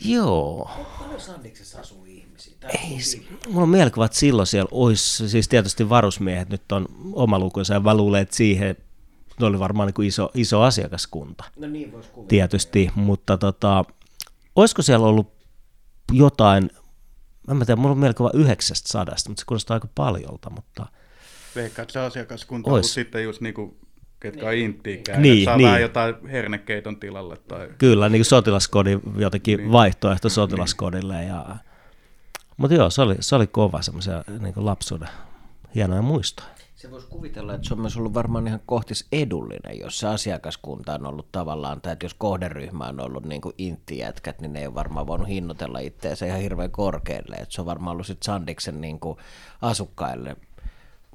Joo. paljon Sandiksessa asuu ihmisiä? Ei, se- mulla on mielikuva, että silloin siellä olisi, siis tietysti varusmiehet nyt on oma lukunsa ja mä luulen, että siihen ne oli varmaan niin kuin iso, iso asiakaskunta No niin voisi kuvitella. tietysti, mutta tota, olisiko siellä ollut jotain, mä en tiedä, mulla on mielikuva 900, mutta se kuulostaa aika paljolta, mutta Veikkaan, että se asiakaskunta on ollut sitten just niinku, ketkä on inttiikään, Niin, niin, saa niin. vähän jotain hernekeiton tilalle. Tai... kyllä niin kuin sotilaskodin jotenkin niin. vaihtoehto sotilaskodille. Ja, mutta joo, se oli, se oli kova semmoisia niin kuin lapsuuden hienoja muistoja. Se voisi kuvitella, että se on myös ollut varmaan ihan kohtis edullinen, jos se asiakaskunta on ollut tavallaan, tai että jos kohderyhmä on ollut niin kuin niin ne ei ole varmaan voinut hinnoitella itseänsä ihan hirveän korkealle. Että se on varmaan ollut sitten Sandiksen niin kuin asukkaille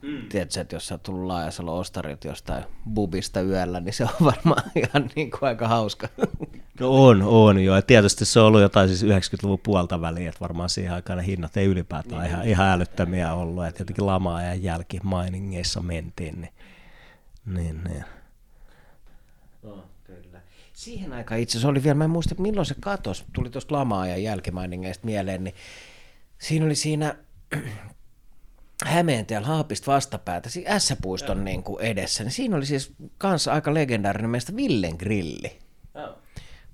Mm. Tiedätkö, että jos sä oot tullut Laajasalo Ostarit jostain bubista yöllä, niin se on varmaan ihan niin kuin aika hauska. No on, on joo. Ja tietysti se on ollut jotain siis 90-luvun puolta väliin, että varmaan siihen aikaan ne hinnat ei ylipäätään niin. ihan, ihan älyttömiä ollut. Että jotenkin lama ja jälkimainingeissa mentiin. Niin, niin, niin. No, kyllä. Siihen aikaan itse asiassa oli vielä, mä en muista, että milloin se katos, tuli tuosta lamaa ja jälkimainingeista mieleen, niin siinä oli siinä Hämeentiellä Haapista vastapäätä, siinä S-puiston niin kuin edessä, niin siinä oli siis kanssa aika legendaarinen meistä Villen grilli.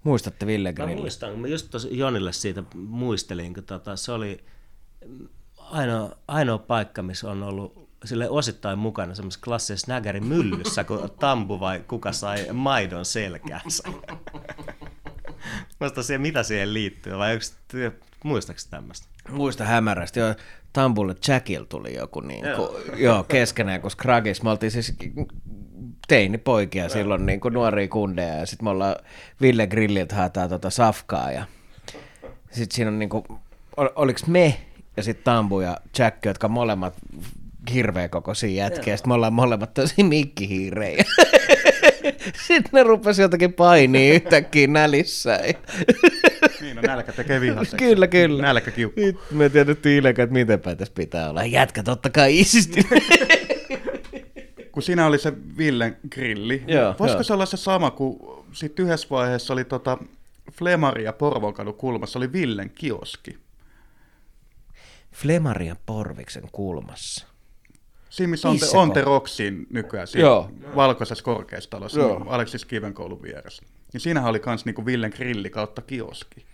Muistatte Villen Mä grilli? muistan, kun mä just tuossa Jonille siitä muistelin, kun tota, se oli ainoa, ainoa paikka, missä on ollut sille osittain mukana semmoisessa klassisessa snägärin myllyssä, kun Tambu vai kuka sai maidon selkäänsä. Muista siihen, mitä siihen liittyy, vai onko, muistaaks tämmöistä? Muista hämärästi, joo. Tambulle Jackil tuli joku niin kuin, joo, keskenään, kun Skragis, me oltiin siis teinipoikia ja. silloin niin kuin nuoria kundeja ja sitten me ollaan Ville Grilliltä haetaan tota safkaa ja sitten siinä on niin kuin, ol, oliks me ja sitten Tambu ja Jack, jotka molemmat hirveä kokoisia jätkiä, sitten me ollaan molemmat tosi mikkihiirejä. Sitten ne rupesi jotenkin painii yhtäkkiä nälissään. Niin, no nälkä tekee vihaseksi. Kyllä, kyllä. Nälkä kiukku. Nyt me tiedettiin ilkeä, että miten päin tässä pitää olla. Jätkä totta kai isisti. kun siinä oli se Villen grilli. Joo, Voisiko joo. se olla se sama, kun sitten yhdessä vaiheessa oli tota Flemari ja Porvonkadun kulmassa oli Villen kioski. Flemarian Porviksen kulmassa. Siinä, missä on te, on te Roxin nykyään, siinä Joo. valkoisessa korkeistalossa, Joo. Aleksis Kivenkoulun vieressä. Niin siinähän oli kans niinku Villen grilli kautta kioski.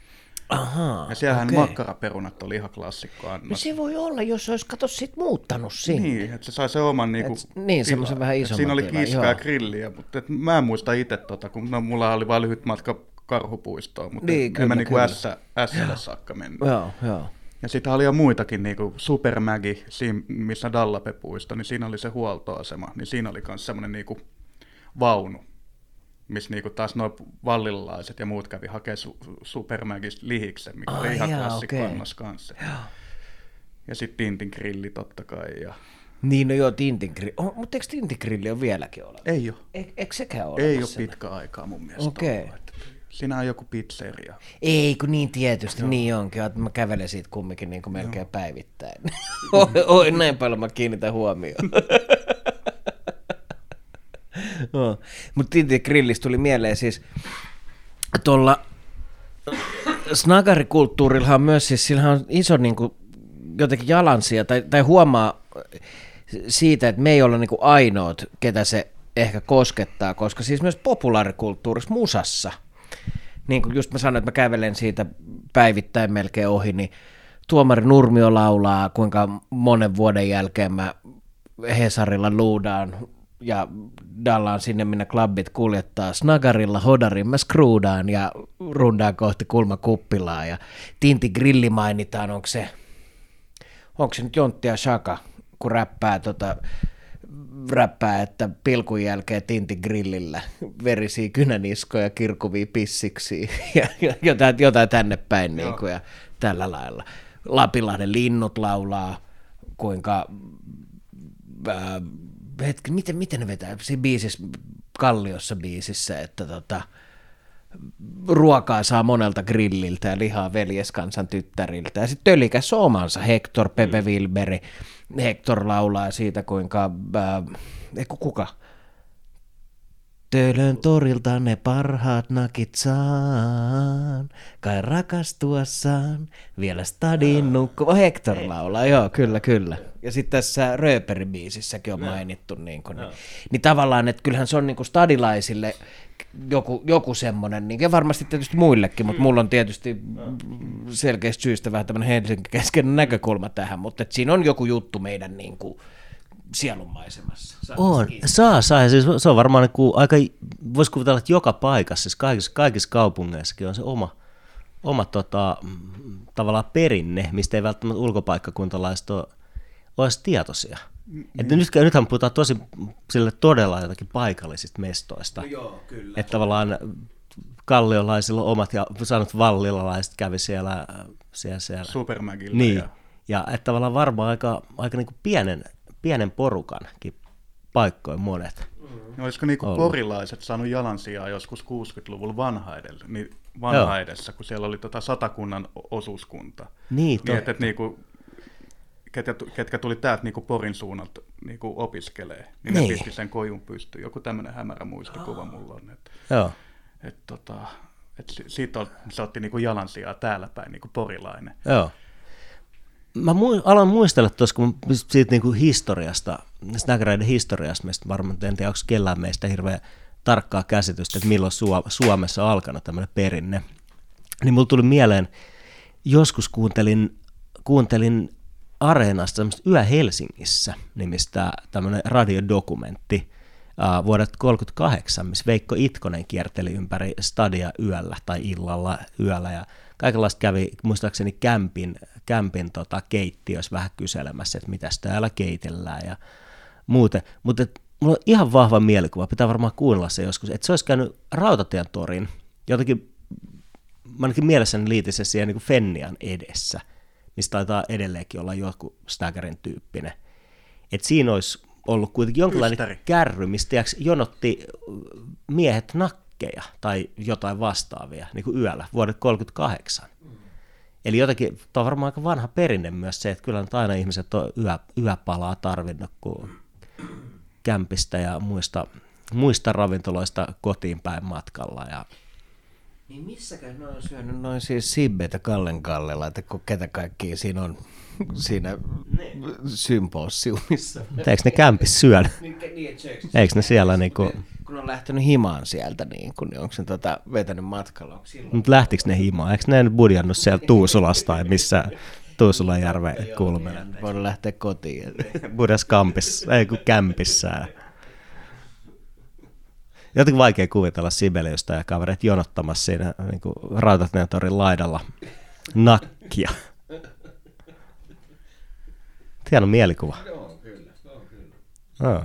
Ahaa, Ja siellähän okei. makkaraperunat oli ihan klassikko No annos. se voi olla, jos olisi kato sit muuttanut sinne. Niin, että se sai se oman niinku, Et- niin, semmoisen vähän isomman Siinä oli ja grilliä, mutta et mä en muista itse, tota, kun no, mulla oli vain lyhyt matka karhupuistoon, mutta Niin, niin, kyllä, en mä niinku ässä, ässälle saakka mennyt. Joo, joo. Ja sitten oli jo muitakin, niinku Super Maggie, siinä, missä Dallape puisto, niin siinä oli se huoltoasema, niin siinä oli myös semmoinen niinku vaunu, missä niinku taas nuo vallilaiset ja muut kävi hakemaan su- Super Magis lihiksen, mikä Ai oli ihan jaa, klassikko okei. annos kanssa. Ja sitten Tintin grilli totta kai. Ja... Niin, no joo, Tintin grilli. Oh, mutta eikö Tintin grilli ole vieläkin olemassa? Ei ole. E- eikö sekään ole Ei ole pitkä aikaa mun mielestä. Okei. että Siinä on joku pizzeria. Ei, kun niin tietysti, joo. niin onkin. Että Mä kävelen siitä kumminkin niin kuin melkein päivittäin. oi, oi, näin paljon mä kiinnitän huomioon. Mutta Tintin grillistä tuli mieleen siis tuolla snagarikulttuurillahan myös, siis sillähän on iso niin kuin, jotenkin jalansia, tai, tai huomaa siitä, että me ei olla niin kuin ainoat, ketä se ehkä koskettaa, koska siis myös populaarikulttuurissa, musassa, niin kuin just mä sanoin, että mä kävelen siitä päivittäin melkein ohi, niin Tuomari Nurmio laulaa, kuinka monen vuoden jälkeen mä Hesarilla luudaan ja dallaan sinne, minne klubbit kuljettaa. Snagarilla hodarin mä skruudaan ja rundaan kohti kulmakuppilaa ja Tinti Grilli mainitaan, onko se, onko se nyt Jontti ja Shaka, kun räppää tota, räppää, että pilkun jälkeen Tinti grillillä verisiä kynäniskoja, kirkuvia pissiksi ja, jotain, jotain tänne päin niin kuin, ja tällä lailla. Lapinlahden linnut laulaa, kuinka hetki, miten, miten ne vetää siinä biisissä, Kalliossa biisissä, että tota, ruokaa saa monelta grilliltä ja lihaa veljeskansan tyttäriltä. Ja sitten Tölikäs omansa, Hector, Pepe mm. Wilberi. Hector laulaa siitä, kuinka, äh, kuka? Töölön torilta ne parhaat nakit saan, kai rakastuassaan, vielä stadin nukkuva Hector laulaa, joo, kyllä, kyllä. Ja sitten tässä Rööperin biisissäkin on mainittu, niin, kuin, niin, niin tavallaan, että kyllähän se on niin kuin stadilaisille joku, joku semmoinen, niin, ja varmasti tietysti muillekin, mutta mulla on tietysti selkeästä syystä vähän tämmöinen Helsinki-keskeinen näkökulma tähän, mutta että siinä on joku juttu meidän niin kuin, sielunmaisemassa. On, kiinni. saa, saa. Ja siis se on varmaan niin kuin aika, voisi kuvitella, että joka paikassa, siis kaikissa, kaikissa kaupungeissakin on se oma, oma tota, mm, tavallaan perinne, mistä ei välttämättä ulkopaikkakuntalaiset ole, ole edes tietoisia. Mm, että nyt, nythän puhutaan tosi sille todella jotakin paikallisista mestoista. No joo, kyllä. Että tavallaan kalliolaisilla on omat ja sanot vallilalaiset kävi siellä, siellä, siellä. Supermagilla. Niin, Ja, ja että tavallaan varmaan aika, aika niin kuin pienen, pienen porukankin paikkojen monet. no olisiko niinku Ollut. porilaiset saanut jalansijaa joskus 60-luvulla vanha, edellä, niin vanha edessä, kun siellä oli tota satakunnan osuuskunta. Niin, Niin, että, että niinku, ketkä, ketkä tuli täältä niinku Porin suunnalta niinku opiskelee, niin, niin, Niin. ne pisti sen kojun pystyyn. Joku tämmöinen hämärä muistikuva mulla on. Että, Joo. et, tota, et si- siitä on, se otti niinku jalansijaa täällä päin, niinku porilainen. Joo. Mä mu- alan muistella tuossa, kun siitä niinku historiasta, snaggereiden historiasta, mistä varmaan en tiedä, onko kellään meistä hirveän tarkkaa käsitystä, että milloin Suo- Suomessa on alkanut tämmöinen perinne. Niin mulla tuli mieleen, joskus kuuntelin, kuuntelin Areenasta semmoista Yö Helsingissä nimistä tämmöinen radiodokumentti uh, vuodet 38, missä Veikko Itkonen kierteli ympäri stadia yöllä tai illalla yöllä ja kaikenlaista kävi muistaakseni kämpin, kämpin tota, keittiössä vähän kyselemässä, että mitä täällä keitellään ja muuten. Mutta mulla on ihan vahva mielikuva, pitää varmaan kuunnella se joskus, että se olisi käynyt Rautatien torin jotenkin mä ainakin mielessäni liitin se siihen niin Fennian edessä, mistä taitaa edelleenkin olla joku Staggerin tyyppinen. Et siinä olisi ollut kuitenkin jonkinlainen Ystäri. kärry, mistä jonotti miehet nakkeja tai jotain vastaavia niin kuin yöllä vuodet 38. Eli jotenkin, tämä on varmaan aika vanha perinne myös se, että kyllä nyt aina ihmiset on yö, yöpalaa tarvinnut, kun kämpistä ja muista, muista ravintoloista kotiin päin matkalla. Ja niin missäkään ne on syönyt noin siis Sibbeitä Kallen Kallella, että kun ketä kaikkia siinä on siinä symposiumissa. Eikö ne kämpis syönyt? Eikö ne siellä niinku... Kun on lähtenyt himaan sieltä, niin, kun, niin onko se tota, vetänyt matkalla? Mutta lähtikö ne himaan? Eikö ne budjannut siellä Tuusulasta tai missä Tuusulan järven kulmella? Voidaan lähteä kotiin. Budas kampissa, ei kun kämpissä. Jotenkin vaikea kuvitella Sibeliusta ja kavereet jonottamassa siinä niin Rautatentorin laidalla nakkia. Hieno mielikuva. Joo, kyllä. Joo, kyllä. Oh.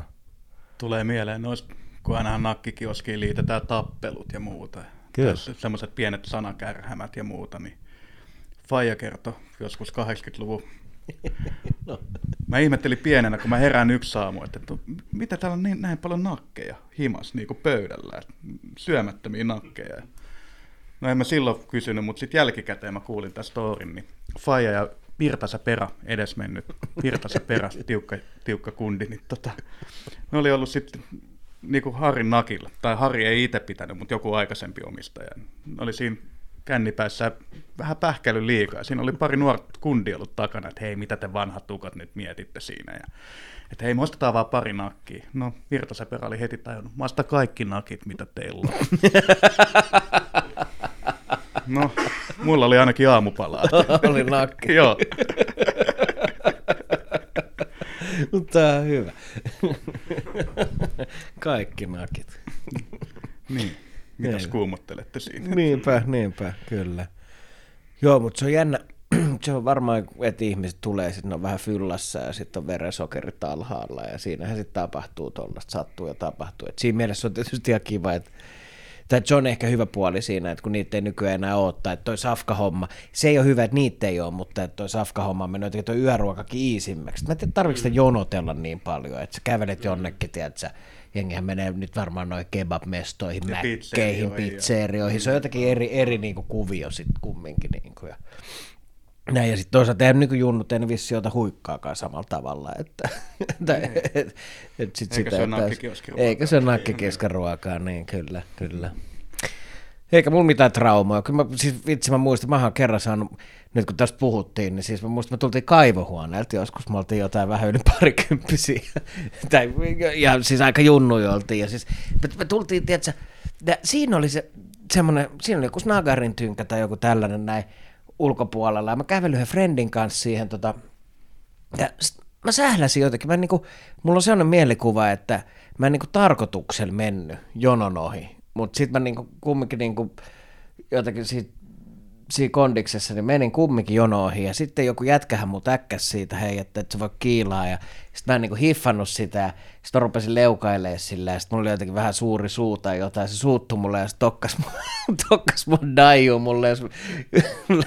Tulee mieleen nois, kun ainahan nakkikioskiin liitetään tappelut ja muuta. Kyllä. Semmoiset pienet sanakärhämät ja muuta, niin Faija kertoi joskus 80-luvun. no. Mä ihmettelin pienenä, kun mä herään yksi aamu, että, että mitä täällä on niin, näin paljon nakkeja himas niin kuin pöydällä, syömättömiä nakkeja. No en mä silloin kysynyt, mutta sitten jälkikäteen mä kuulin tästä storin, niin Faija ja Virtasa Perä, edesmennyt Virtasa Perä, tiukka, tiukka kundi, niin tota, ne oli ollut sitten niin kuin Harin nakilla, tai Harri ei itse pitänyt, mutta joku aikaisempi omistaja. Oli siinä kännipäissä vähän pähkäily liikaa. Siinä oli pari nuorta kundia ollut takana, että hei, mitä te vanhat tukat nyt mietitte siinä. Ja, että hei, me ostetaan vaan pari nakkia. No, Virtaseperä oli heti tajunnut, mä kaikki nakit, mitä teillä on. no, mulla oli ainakin aamupalaa. oli nakki. Joo. Mutta tämä on hyvä. Kaikki nakit. niin. Mitäs kuumottelette siinä? Niinpä, niinpä, kyllä. Joo, mutta se on jännä. se on varmaan, että ihmiset tulee, sitten on vähän fyllassa ja sitten on verensokerit alhaalla ja siinähän sitten tapahtuu tuollaista, sattuu ja tapahtuu. Et siinä mielessä on tietysti ihan kiva, että tai se on ehkä hyvä puoli siinä, että kun niitä ei nykyään enää ole, tai toi safka-homma, se ei ole hyvä, että niitä ei ole, mutta että toi safka-homma on mennyt jotenkin toi yöruokakin iisimmäksi. Mä en tiedä, tarvitsetko sitä jonotella niin paljon, että sä kävelet jonnekin, tiedätkö, jengihän menee nyt varmaan noin kebab-mestoihin, mäkkeihin, pizzerioihin. Se on jotenkin eri, eri niin kuin kuvio sitten kumminkin. Niin kuin, ja näin, ja sitten toisaalta eihän niin junnut ei vissi ota huikkaakaan samalla tavalla. Että, että, et, et sit eikä, sitä, se että, eikä se ole ruokaa, niin kyllä, kyllä. Eikä mulla mitään traumaa. Kyllä mä, siis vitsi mä muistan, mä oon kerran saanut, nyt kun tästä puhuttiin, niin siis mä muistan, me tultiin kaivohuoneelta joskus, me oltiin jotain vähän yli parikymppisiä. tai, ja siis aika junnuja oltiin. Ja siis me, me tultiin, tiedätkö, siinä oli se semmoinen, siinä oli joku snagarin tynkä tai joku tällainen näin ulkopuolella. Ja mä kävelin yhden friendin kanssa siihen tota, ja mä sähläsin jotenkin. Mä niinku, mulla on sellainen mielikuva, että mä en niinku tarkoituksella mennyt jonon ohi mutta sitten mä niinku kumminkin niinku jotenkin siitä, siinä kondiksessa, niin menin kumminkin jonoihin ja sitten joku jätkähän mut äkkäs siitä, hei, että, että se voi kiilaa ja sitten mä en niinku hiffannut sitä sitten rupesin leukailemaan sillä ja sitten mulla oli jotenkin vähän suuri suu tai jotain, se suuttu mulle ja sitten tokkas, tokkas mun daiju mulle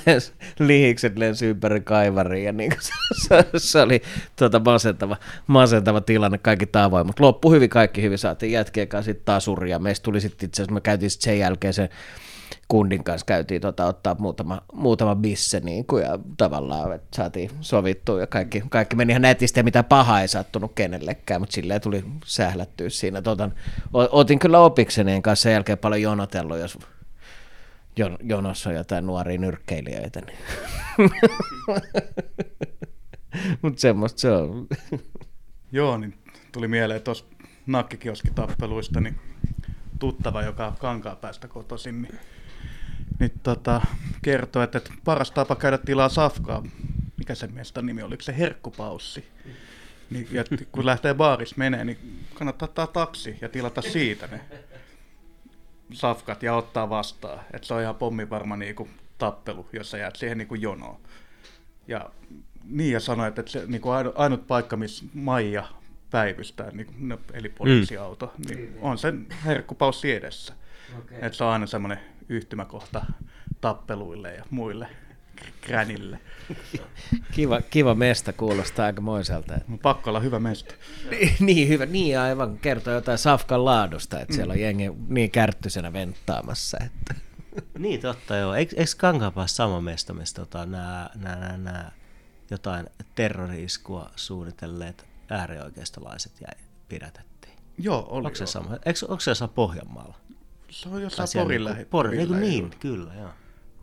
lens, lihikset lensi ympäri kaivariin ja niin se, se, se, oli tuota masentava, masentava tilanne kaikki tavoin, mutta loppu hyvin, kaikki hyvin, saatiin jätkien kanssa sitten taas uria, meistä tuli sitten itse asiassa, me käytiin sitten sen jälkeen sen kundin kanssa käytiin tota, ottaa muutama, muutama bisse niin kuin, ja tavallaan että saatiin sovittua ja kaikki, kaikki meni ihan nätisti ja mitä pahaa ei sattunut kenellekään, mutta silleen tuli sählättyä siinä. Tota, otin kyllä opikseni kanssa sen jälkeen paljon jonotellut, jos jon, jonossa on jotain nuoria nyrkkeilijöitä. Niin. mutta semmoista se on. Joo, niin tuli mieleen tuossa nakkikioskitappeluista, niin tuttava, joka on kankaa päästä kotoisin, niin niin tota, kertoi, että, että paras tapa käydä tilaa safkaa, mikä se mesta nimi oli, se herkkupaussi. Niin, ja kun lähtee baaris menee, niin kannattaa ottaa taksi ja tilata siitä ne safkat ja ottaa vastaan. Että se on ihan pommin varma niinku tappelu, jos sä jäät siihen niinku jonoon. Ja niin ja sanoi, että se niinku ainut paikka, missä Maija päivystää, niin, no, eli poliisiauto, mm. niin on sen herkkupaussi edessä. Okay. Että se on aina semmoinen yhtymäkohta tappeluille ja muille kränille. Kiva, kiva mesta kuulostaa aika moiselta. Pakko olla hyvä mesta. niin, niin, hyvä, niin aivan kertoo jotain safkan laadusta, että mm. siellä on jengi niin kärttyisenä venttaamassa. Että. niin totta joo. Eikö, eikö sama mesta, missä tota, nämä, nämä, nämä, nämä jotain terrori-iskua suunnitelleet äärioikeistolaiset jäi pidätettiin? Joo, oli Onko se joo. sama? Eikö, onko se jossain Pohjanmaalla? Se on jossain Porin niinku- lähi. Porin niin, lähi- kyllä, joo.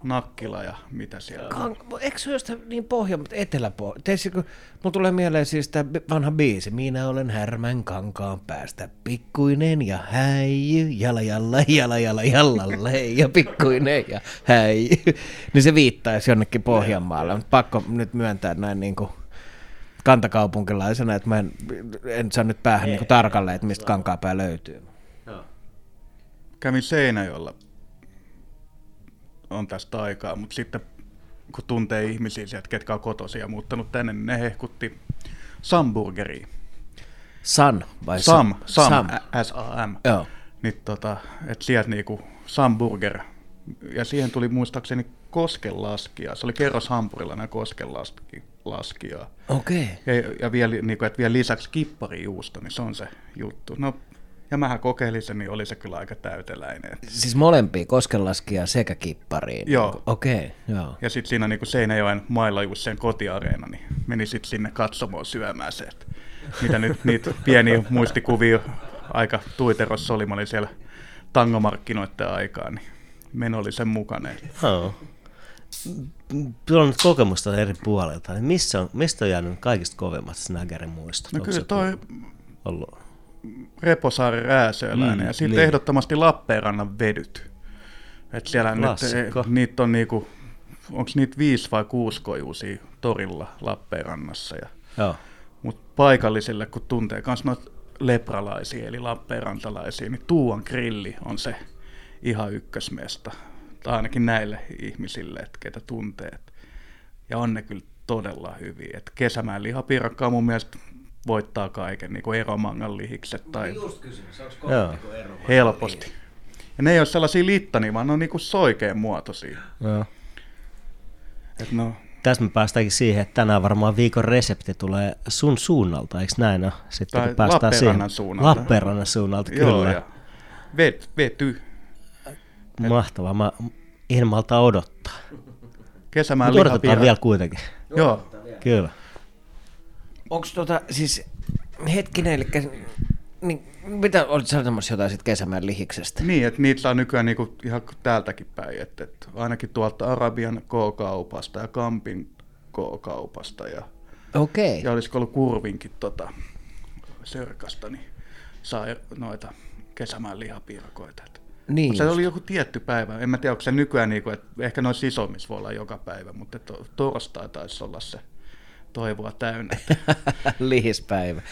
Nakkila ja mitä siellä on. Eikö se ole jostain niin pohja, mutta eteläpohja? Teisikö, mulla tulee mieleen siis tämä vanha biisi. Minä olen härmän kankaan päästä, pikkuinen ja häijy, jala jalla, jala jala, jallalle, ja pikkuinen ja häijy. Niin se viittaisi jonnekin Pohjanmaalle, mutta pakko nyt myöntää näin niin kuin kantakaupunkilaisena, että mä en, en saa nyt päähän niin kuin tarkalleen, että mistä kankaapää löytyy. Kävin Seinäjoella, on tästä aikaa, mutta sitten kun tuntee ihmisiä sieltä, ketkä on kotoisia ja muuttanut tänne, niin ne hehkutti Samburgeria. San vai Sam, Sam? Sam, Sam. S-A-M. Joo. Niin tota, että sieltä niinku Samburger. Ja siihen tuli muistaakseni koskenlaskija. Se oli kerros hampurilainen koskenlaskija. Okei. Ja, ja vielä, niinku, vielä lisäksi kipparijuusto, niin se on se juttu. No, ja mähän kokeilin sen, niin oli se kyllä aika täyteläinen. Siis molempia, koskenlaskija sekä kippariin. Joo. Okei, okay, joo. Ja sitten siinä niinku Seinäjoen mailla just sen kotiareena, niin meni sitten sinne katsomoon syömään se. Että mitä nyt niitä pieniä muistikuvia aika tuiterossa oli, mä olin siellä tangomarkkinoiden aikaa, niin meno oli sen mukainen. Joo. Tuolla on nyt kokemusta eri puolilta, niin missä on, mistä on jäänyt kaikista kovemmat Snaggerin muistot? No kyllä toi ollut? Reposaaren rääsöläinen Mm, ja sitten niin. ehdottomasti Lappeenrannan vedyt. Et siellä nyt, eh, niitä on niinku, onko niitä viisi vai kuusi kojuusia torilla Lappeenrannassa. Ja, Joo. Mutta paikallisille, kun tuntee myös noita lepralaisia, eli lappeenrantalaisia, niin Tuuan grilli on se ihan ykkösmesta. Tai ainakin näille ihmisille, että ketä tuntee. Ja on ne kyllä todella hyviä. Et kesämään lihapiirakka mun mielestä voittaa kaiken, niin kuin eromangan lihikset tai Joo. helposti. Ja ne ei ole sellaisia littani, vaan ne on niinku soikeen muotoisia. Joo. Et no, Tässä me päästäänkin siihen, että tänään varmaan viikon resepti tulee sun suunnalta, eikö näin ole? Sitten Tai kun päästään Lappeenrannan siihen. suunnalta. Lappeenrannan suunnalta, joo, kyllä. ja vet, vety. Mahtavaa, mä en malta odottaa. Kesämään lihapiirakka. vielä kuitenkin. Joo, Kyllä. Onko tota, siis hetkinen, eli niin, mitä olit sanomassa jotain sit kesämään lihiksestä? Niin, että niitä saa nykyään niinku ihan täältäkin päin, että et ainakin tuolta Arabian K-kaupasta ja Kampin K-kaupasta ja, Okei. ja olisiko ollut Kurvinkin tota, Sörkasta, niin saa noita kesämään lihapiirakoita. Niin se oli joku tietty päivä, en mä tiedä onko se nykyään, niinku, että ehkä noissa isommissa voi olla joka päivä, mutta to, torstai taisi olla se toivoa täynnä. Lihispäivä.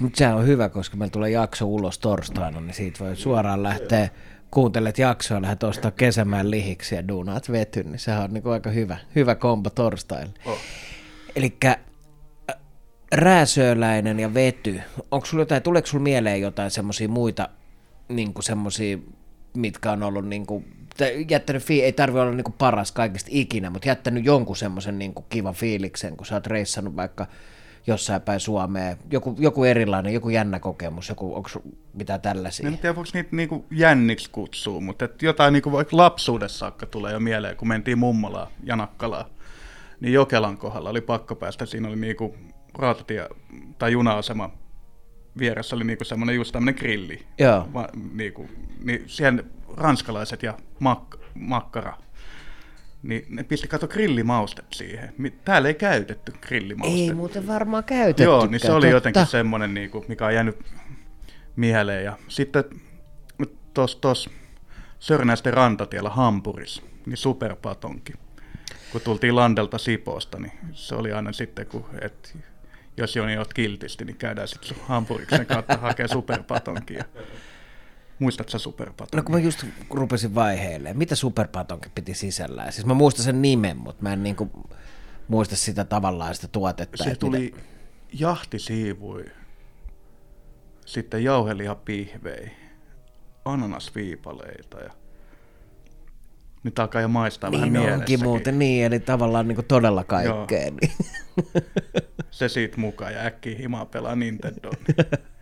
Mutta se on hyvä, koska meillä tulee jakso ulos torstaina, niin siitä voi suoraan lähteä, kuuntelet jaksoa, lähdet ostaa kesämään lihiksi ja duunaat vetyn, niin sehän on niinku aika hyvä, hyvä kombo torstaille. Oh. Eli rääsööläinen ja vety, onko sulla jotain, tuleeko sulla mieleen jotain semmoisia muita, niin semmoisia, mitkä on ollut niin kuin, jättänyt, fi- ei tarvi olla niin kuin paras kaikista ikinä, mutta jättänyt jonkun semmoisen niin kuin kivan fiiliksen, kun sä oot reissannut vaikka jossain päin Suomea, joku, joku erilainen, joku jännä kokemus, joku, onko mitä tällaisia? En tiedä, voiko niitä niinku jänniksi kutsua, mutta et jotain niinku vaikka lapsuudessa saakka tulee jo mieleen, kun mentiin mummolaan ja Nakkalaan. Niin Jokelan kohdalla oli pakko päästä, siinä oli niinku rautatie tai juna-asema vieressä oli niinku semmoinen just tämmöinen grilli. Joo. Va, niinku, niin siellä ranskalaiset ja mak- makkara, niin ne pisti kato grillimaustet siihen. Täällä ei käytetty grillimaustet. Ei muuten varmaan käytetty. Joo, niin se oli jotenkin semmoinen, niin kuin, mikä on jäänyt mieleen. Ja sitten tuossa tos Sörnäisten rantatiellä Hampuris, niin superpatonki. Kun tultiin Landelta Sipoosta, niin se oli aina sitten, kun, et, jos Joni oot kiltisti, niin käydään sitten Hampuriksen kautta hakea superpatonkia. Muistatko sä superpatonkia? No kun mä just rupesin vaiheilemaan, mitä superpatonki piti sisällään? Siis mä muistan sen nimen, mutta mä en niinku muista sitä tavallaan sitä tuotetta. Se tuli mitä- jahtisiivui, sitten jauhelihapihvei, ananasviipaleita ja nyt alkaa jo maistaa vähän Niin onkin mielessäkin. muuten niin, eli tavallaan niinku todella kaikkea. Niin. Se siitä mukaan ja äkkiä himaa pelaa Nintendo.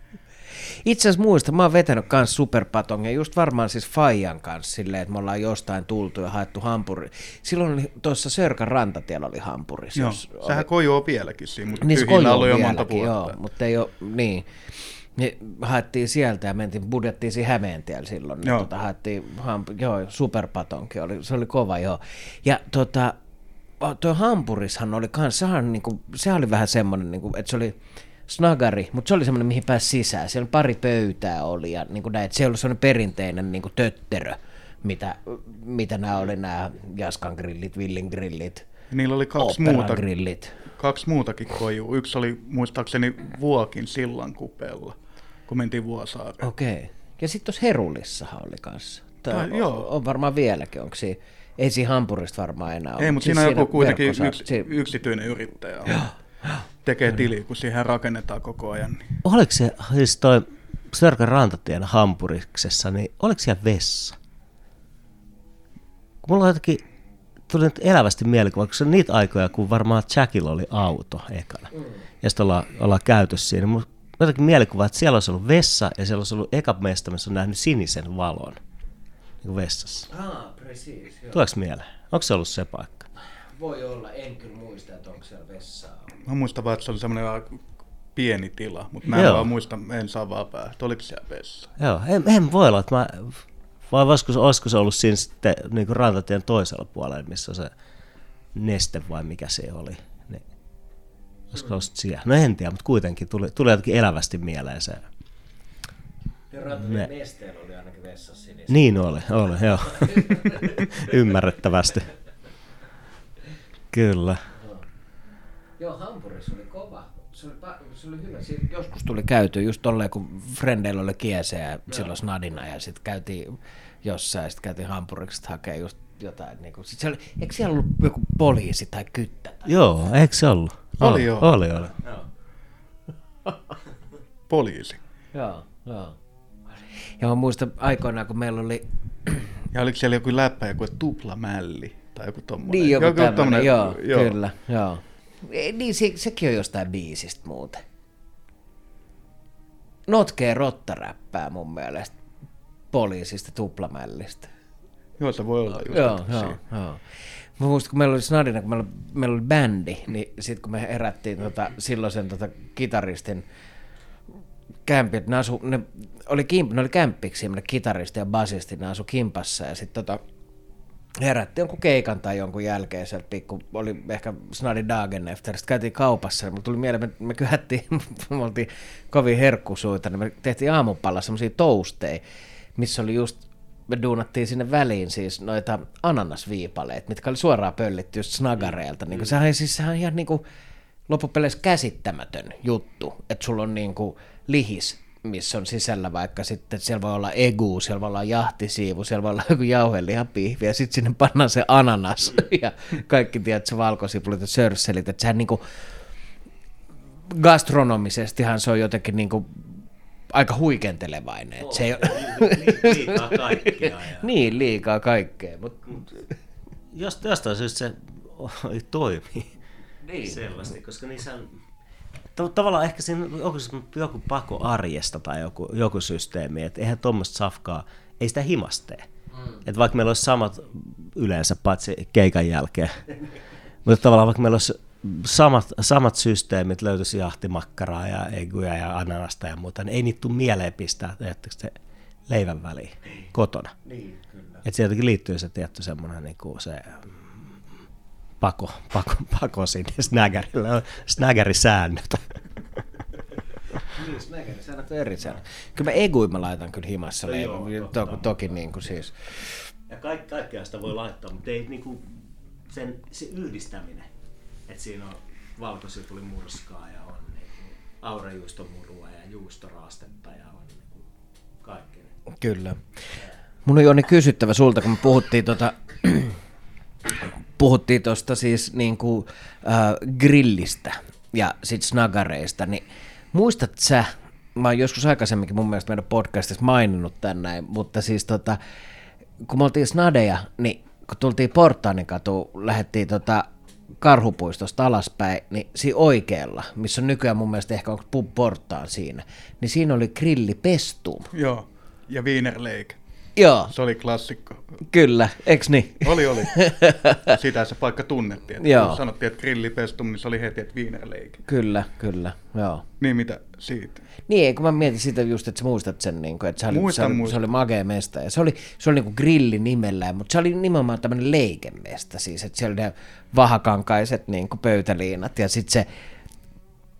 Itse asiassa muista, mä oon vetänyt kans superpatongia, just varmaan siis Fajan kanssa silleen, että me ollaan jostain tultu ja haettu hampuri. Silloin oli tuossa Sörkän rantatiellä oli hampuris. Joo, jos oli- sehän kojoo vieläkin siinä, mutta Niin tyhjillä ollut jo monta vieläkin, joo, vuotta. mutta ei ole, niin. Niin haettiin sieltä ja mentiin, budjettiin siinä Hämeentiellä silloin. Niin Joo. tota, haettiin, hamp- joo, superpatonki, oli, se oli kova joo. Ja tota, tuo Hampurishan oli kans, sehän, niinku, sehän oli vähän semmoinen, niinku, että se oli snagari, mutta se oli semmoinen, mihin pääsi sisään. Siellä pari pöytää oli ja niinku näin, että se ei ollut semmoinen perinteinen niinku tötterö, mitä, mitä nämä oli nämä Jaskan grillit, Villin grillit, Niillä oli kaksi, muuta, grillit. kaksi muutakin kojua. Yksi oli muistaakseni Vuokin sillan kupeella, kun mentiin Vuosaareen. Okei. Okay. Ja sitten tuossa Herullissahan oli kanssa. Tää Tai- on, joo. on varmaan vieläkin, onko siinä, ei siinä Hampurista varmaan enää ole. Ei, mutta siis siinä on joku kuitenkin yks, si- yksityinen yrittäjä. on. Tekee tili, kun siihen rakennetaan koko ajan. Niin. Oliko se, siis toi Sörkän rantatien hampuriksessa, niin oliko siellä vessa? Kun mulla on jotenkin, tuli nyt elävästi mielikuva, kun se on niitä aikoja, kun varmaan Jackilla oli auto ekana. Mm. Ja sitten ollaan, ollaan käyty siinä. Mulla on jotenkin mielikuva, että siellä olisi ollut vessa ja siellä olisi ollut eka mesta, missä on nähnyt sinisen valon niin kuin vessassa. Ah, precis, joo. Tuleeko mieleen? Onko se ollut se paikka? Voi olla, en kyllä muista, että onko siellä vessaa. Mä muistan vaan, että se oli semmoinen aika pieni tila, mutta mä en Joo. vaan muista, en saa vaan päähän, että oliko siellä vessa. Joo, en, en voi olla, että mä, vai olisiko, se- olisiko se ollut siinä sitten niin kuin rantatien toisella puolella, missä on se neste vai mikä se oli. Niin. Olisiko se ollut siellä? No en tiedä, mutta kuitenkin tuli, tuli jotenkin elävästi mieleen se. Rantatien nesteellä oli ainakin vessassa sinistä. Niin oli, oli, joo. Ymmärrettävästi. Kyllä. Joo, Hampurissa oli kova. Se oli, pa- se oli hyvä. Siinä joskus tuli käyty just tolleen, kun frendeillä oli kiese ja silloin snadina ja sitten käytiin jossain ja sitten käytiin Hampuriksi hakea just jotain. Niin kuin, sit siellä, eikö siellä ollut joku poliisi tai kyttä? Tai... Joo, eikö se ollut? Oli joo. Oli, oli. Poliisi. Joo, joo. Ja mä muistan aikoinaan, kun meillä oli Ja oliko siellä joku läppä, joku tuplamälli tai joku tommonen? Niin, joku, joku tämmöinen, tommonen- joo, joo, kyllä, joo. Ei, Niin, se, sekin on jostain biisistä muuten. Notkee rottaräppää mun mielestä poliisista tuplamällistä. Joo, se voi olla just Joo, joo, joo. Mä muistan, kun meillä oli Snadina, kun meillä, meillä oli bändi, niin sitten kun me herättiin tota, silloisen tota, kitaristin kämpi, että ne, asu, ne, oli kimp, ne oli kämppiksi, ne kitaristi ja basisti, ne asu kimpassa ja sitten tota, herättiin jonkun keikan tai jonkun jälkeen sieltä pikku, oli ehkä Snadi Dagen efter, sitten käytiin kaupassa ja mulla tuli mieleen, me, me kyhättiin, me oltiin kovin herkkusuita, niin me tehtiin aamupalla semmoisia toasteja, missä oli just, me duunattiin sinne väliin siis noita ananasviipaleita, mitkä oli suoraan pöllitty just snagareilta, niin sehän, siis, sehän on ihan niin kuin loppupeleissä käsittämätön juttu, että sulla on niin kuin lihis, missä on sisällä vaikka sitten, siellä voi olla egu, siellä voi olla jahtisiivu, siellä voi olla joku jauhelihapihvi ja sitten sinne pannaan se ananas ja kaikki tiedät, se valkosipulit ja sörsselit, että sehän niinku gastronomisestihan se on jotenkin niinku aika huikentelevainen. että se ei, liikaa kaikkea. Ja... niin, liikaa kaikkea, mutta Jos, jostain syystä se ei toimi Niin. selvästi, koska niissä on... Tav- tavallaan ehkä siinä joku, joku pako arjesta tai joku, joku systeemi, että eihän tuommoista safkaa, ei sitä himastee. Mm. Että vaikka meillä olisi samat yleensä, paitsi keikan jälkeen, mutta tavallaan vaikka meillä olisi samat, samat systeemit, löytyisi jahtimakkaraa ja eguja ja ananasta ja muuta, niin ei niitä tule mieleen pistää, että se leivän väliin kotona. Niin, kyllä. Että sieltäkin liittyy se tietty semmoinen niin kuin se mm, pako, pako, pako sinne snägärille, on snägärisäännöt. Niin, snägeri, säännöt on eri säännöt. Kyllä mä eguin mä laitan kyllä himassa leivän, to, toki niin kuin siis. Ja kaik, kaikkea sitä voi laittaa, mutta ei niin kuin sen, se yhdistäminen, että siinä on valkosipulimurskaa ja on niin aurajuustomurua ja juustoraastetta ja on niin kuin kaikkea. Kyllä. Mun on Joni kysyttävä sulta, kun me puhuttiin tota, puhuttiin tuosta siis niin kuin, äh, grillistä ja sit snagareista, niin muistat sä, mä oon joskus aikaisemminkin mun mielestä meidän podcastissa maininnut tän näin, mutta siis tota, kun me oltiin snadeja, niin kun tultiin Portaanin katu, lähdettiin tota karhupuistosta alaspäin, niin siinä oikealla, missä on nykyään mun mielestä ehkä on pub Portaan siinä, niin siinä oli grilli Pestum. Joo, ja Wiener Lake. Joo, Se oli klassikko. kyllä, eks niin? Oli, oli. Sitä se paikka tunnettiin. Että Joo. kun sanottiin, että grillipestum, niin se oli heti, että Wienerleike. Kyllä, kyllä, joo. Niin mitä siitä? Niin, kun mä mietin sitä just, että sä muistat sen, niin kuin, että se oli, Muistan, se oli, muistan. se oli magea mesta. Ja se oli, se oli niin kuin grilli nimellään, mutta se oli nimenomaan tämmöinen leikemesta siis, että siellä oli ne vahakankaiset niin kuin pöytäliinat ja sitten se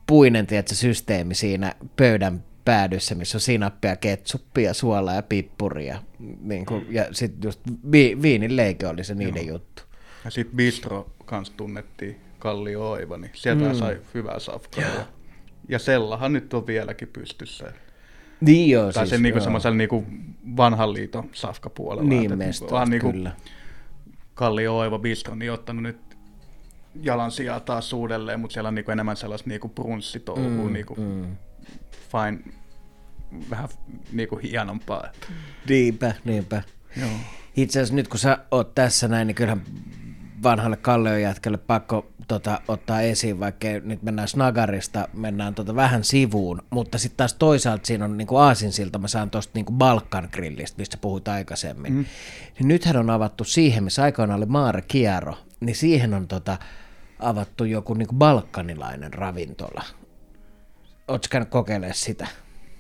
puinen, tiedätkö, systeemi siinä pöydän päädyssä, missä on sinappia, ketsuppia, suolaa ja pippuria. Niin kuin, ja sitten just vi, viinin leike oli se niiden juttu. Ja sitten Bistro kanssa tunnettiin Kallio Oiva, niin sieltä mm. sai hyvää safkaa. Ja, ja sellahan nyt on vieläkin pystyssä. Niin joo, Tai siis, sen niinku joo. semmoisella niinku vanhan liiton safkapuolella. Niin että mestarit, vaan niinku kyllä. Kallio Oiva Bistro niin ottanut nyt jalan sijaa taas uudelleen, mutta siellä on niinku enemmän sellaista niinku brunssitouhua, mm, niinku mm. Fine, vähän niinku hienompaa. Että. Niinpä, niinpä. Joo. Itse asiassa nyt kun sä oot tässä näin, niin kyllähän vanhalle Kallion jätkälle pakko tota, ottaa esiin, vaikka nyt mennään Snagarista, mennään tota vähän sivuun, mutta sitten taas toisaalta siinä on niinku aasinsilta, mä saan tuosta niinku Balkan grillistä, mistä puhuit aikaisemmin. Mm. Niin nythän on avattu siihen, missä aikoinaan oli Maare Kiero, niin siihen on tota, avattu joku niinku balkanilainen ravintola. Oletko käynyt kokeilemaan sitä?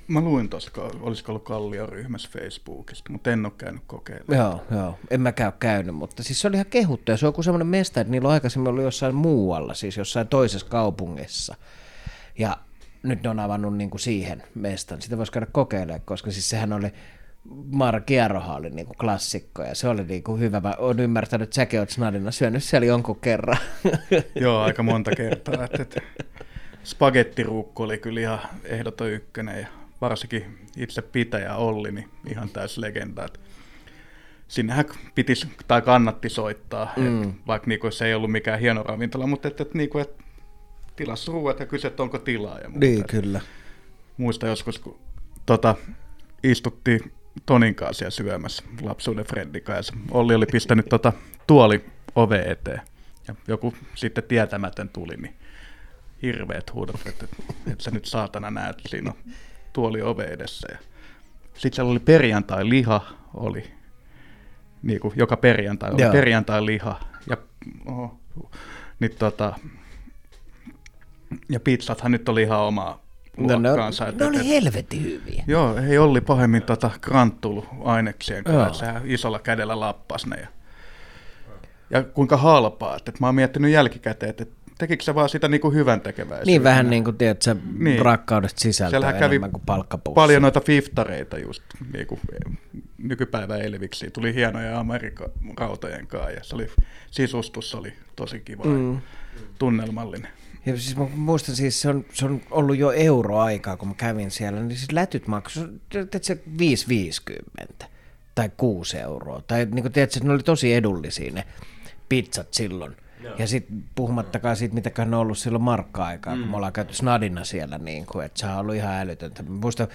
Mä luin tuosta, olisiko ollut Kallion ryhmässä Facebookista, mutta en ole käynyt kokeilemaan. Joo, joo. En mäkään ole käynyt, mutta siis se oli ihan kehuttu ja se on kuin semmoinen mesta, että niillä on aikaisemmin ollut jossain muualla, siis jossain toisessa kaupungissa. Ja nyt ne on avannut niin kuin siihen mestan. Sitä voisi käydä kokeilemaan, koska siis sehän oli, Maara Kierrohan oli niin kuin klassikko ja se oli niin kuin hyvä. Mä oon ymmärtänyt, että säkin oot Snadina syönyt siellä jonkun kerran. Joo, aika monta kertaa. Että, että spagettiruukku oli kyllä ihan ehdoton ykkönen ja varsinkin itse pitäjä Olli, niin ihan täys legenda. Että sinnehän pitis, tai kannatti soittaa, mm. että vaikka niinku se ei ollut mikään hieno ravintola, mutta että, että, niinku, että tilas ruuat ja kysy, että onko tilaa ja muuta. niin, kyllä. Muista joskus, kun tota, istuttiin Tonin kanssa siellä syömässä lapsuuden Freddin kanssa. Olli oli pistänyt tota, tuoli ove eteen. Ja joku sitten tietämätön tuli, niin hirveät huudot, että, että sä nyt saatana näet, siinä on tuoli ove edessä. Ja sitten siellä oli perjantai-liha, oli niin kuin joka perjantai oli Joo. perjantai-liha. Ja, oho, niin tota, ja pizzathan nyt oli ihan omaa No, ne, luokkaansa. että- ne oli helvetin hyviä. Joo, ei Olli pahemmin tota Granttulu aineksien kanssa, sehän isolla kädellä lappas ne. Ja, ja kuinka halpaa, että, että mä oon miettinyt jälkikäteen, että tekikö se vaan sitä niinku hyvän tekeväisyyttä. Niin vähän niin kuin, tiedät, sä Niin. niin. rakkaudesta sisältöä kävi kuin palkkapussi. paljon noita fiftareita just niinku, nykypäivän elviksi. Tuli hienoja Amerikan rautojen kanssa ja se oli, sisustus oli tosi kiva mm. tunnelmallinen. Ja siis mä muistan siis, se on, se on ollut jo euroaikaa, kun mä kävin siellä, niin siis lätyt maksoi, se 5,50 tai 6 euroa. Tai niin kuin tiedätkö, ne oli tosi edullisia ne pizzat silloin. Joo. Ja sitten puhumattakaan siitä, ne on ollut silloin markka-aikaa, mm. kun me ollaan käyty snadina siellä, niin kuin, että se on ollut ihan älytöntä. Mä muistan,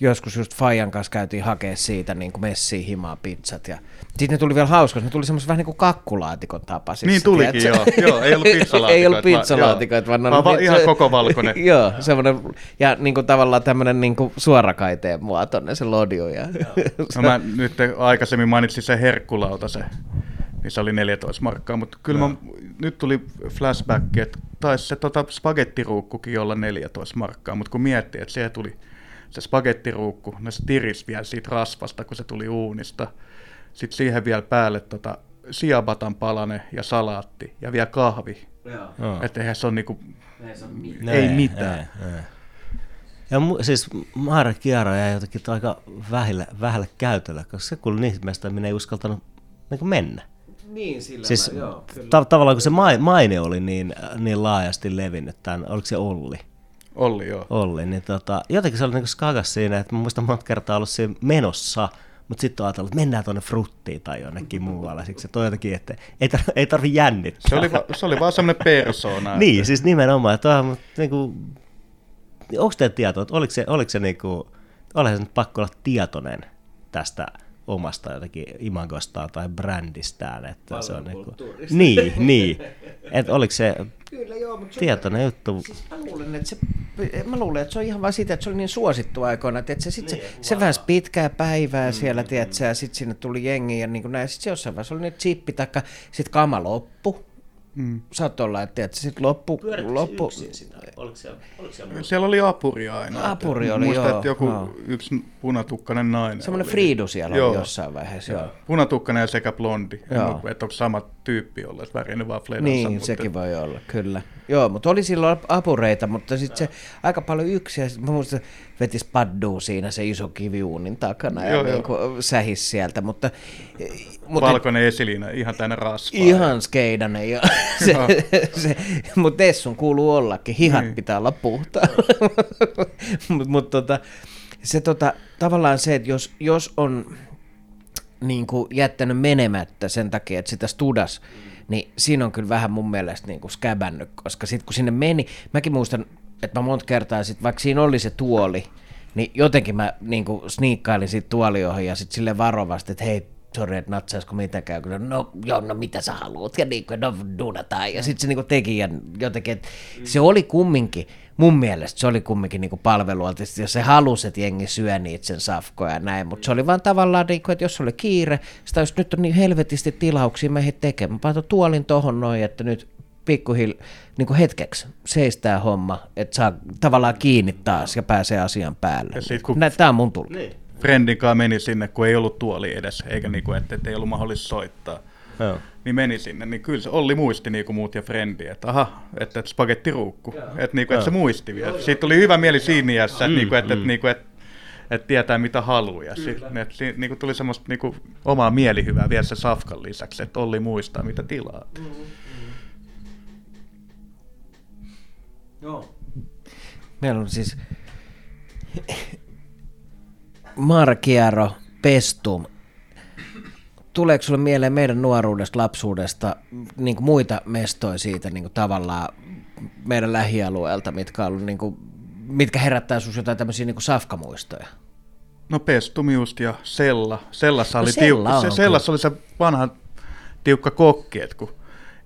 joskus just Fajan kanssa käytiin hakea siitä niin kuin messiin himaa pizzat. Ja sitten ne tuli vielä hauskoja, ne tuli semmoisen vähän niin kuin kakkulaatikon tapaisissa. Niin tulikin, joo. joo. Ei ollut pizzalaatikoita. ei ollut vaan- pizzalaatikoita, vaan, vaan, vaan ihan koko valkoinen. Joo, semmoinen, ja niin kuin tavallaan tämmöinen niin kuin suorakaiteen muotoinen se lodju. Ja, No mä nyt aikaisemmin mainitsin se herkkulauta, se, niin se oli 14 markkaa, mutta kyllä mä, nyt tuli flashback, että taisi se tota, spagettiruukkukin olla 14 markkaa, mutta kun miettii, että siihen tuli se spagettiruukku, no se tiris vielä siitä rasvasta, kun se tuli uunista, sitten siihen vielä päälle tota, siabatan palane ja salaatti ja vielä kahvi. Joo. Että eihän se ole niinku, No ei mitään. Ei, ei. Ja mu, siis Maara Kiara jäi jotenkin aika vähälle, vähälle käytölle, koska se kuului niistä meistä, minä ei uskaltanut niin mennä. Niin, sillä Siis ta- tavallaan kun se mai- maine oli niin, niin laajasti levinnyt, tämän, oliko se Olli? Olli joo. Olli, niin tota, jotenkin se oli niin skagas siinä, että mä muistan monta kertaa ollut siinä menossa, mutta sitten on ajatellut, että mennään tuonne fruttiin tai jonnekin muualle. Siksi se on jotenkin, että ei, tar- ei tarvi jännittää. Se oli, va, se oli vaan semmoinen persona. niin, siis nimenomaan. Että on, mutta niinku, onko teillä tietoa, että oliko se, oliko se niinku, olehan se nyt pakko olla tietoinen tästä omasta jotenkin imagostaan tai brändistään, että se on niinku, niin, niin, että oliko se Kyllä joo, mutta se, tietoinen juttu, siis mä luulen, että se mä luulen, että se on ihan vaan sitä, että se oli niin suosittu aikoina, että se, sit niin, se, se väänsi pitkää päivää mm, siellä, mm, tiedätkö, ja sitten sinne tuli jengi ja niin kuin näin, sitten se jossain vaiheessa oli nyt chippi, taikka sitten kama loppu, Mm. Saat olla, että, että sitten loppu... loppu... Oliko siellä, oliko siellä, siellä oli apuri aina. Apuri oli, Muistan, joo. että joku joo. yksi punatukkainen nainen Semmoinen Friidu siellä joo. jossain vaiheessa, joo. Punatukkainen ja sekä blondi. Joo. En, että onko sama tyyppi ollut, että värinyt vaan fledansa. Niin, mutta... sekin voi olla, kyllä. Joo, mutta oli silloin apureita, mutta sitten se aika paljon yksi, ja mä muistan, vetis padduu siinä se iso kiviuunin takana ja joo, niin kuin sähis sieltä, mutta... mutta Valkoinen esiliina, ihan tänne rasvaa. Ihan skeidanen, jo. se, se, mutta Tessun kuuluu ollakin, hihat niin. pitää olla puhtaa. mutta mut, tota, se tota, tavallaan se, että jos, jos on niin kuin jättänyt menemättä sen takia, että sitä studas, niin siinä on kyllä vähän mun mielestä niin kuin skäbännyt, koska sitten kun sinne meni, mäkin muistan, että mä monta kertaa sitten, vaikka siinä oli se tuoli, niin jotenkin mä niin kuin sniikkailin siitä tuoliohon ja sitten sille varovasti, että hei, sori, että natsaisiko mitenkään, kun no joo, no mitä sä haluat, ja niin kuin, no ja sitten se niin kuin teki, ja jotenkin, että se oli kumminkin, mun mielestä se oli kumminkin niin palvelua, jos se halusi, että jengi syö niitä sen safkoja ja näin, mutta se oli vaan tavallaan, niin kuin, että jos oli kiire, sitä jos nyt on niin helvetisti tilauksia meihin tekemään, mä tuolin tohon noin, että nyt pikkuhil, niin kuin hetkeksi seistää homma, että saa tavallaan kiinni taas ja pääsee asian päälle. Tämä on mun tullut. Niin. Friendin meni sinne, kun ei ollut tuoli edessä, eikä niin kuin, että, että ei ollut mahdollista soittaa. Joo. Niin meni sinne, niin kyllä se Olli muisti niin kuin muut ja Frendi, että aha, että, että spagettiruukku, että, niin kuin, että se muisti vielä. Siitä tuli hyvä mieli siinä iässä, että, mm, niin kuin, että, mm. että, niin kuin, että, että tietää mitä haluaa. Ja sitten, että, niin kuin tuli semmoista niin kuin, omaa mielihyvää vielä se Safkan lisäksi, että Olli muistaa mitä tilaa. Mm, mm. Joo. Meillä on siis Markiero, Pestum. Tuleeko sinulle mieleen meidän nuoruudesta, lapsuudesta niin kuin muita mestoja siitä niin kuin tavallaan meidän lähialueelta, mitkä, on ollut, niin kuin, mitkä herättää sinussa jotain tämmöisiä niin safkamuistoja? No Pestum just ja Sella. Sellassa, no oli, Sella tiu- se, Sellassa oli se vanha tiukka kokki, että kun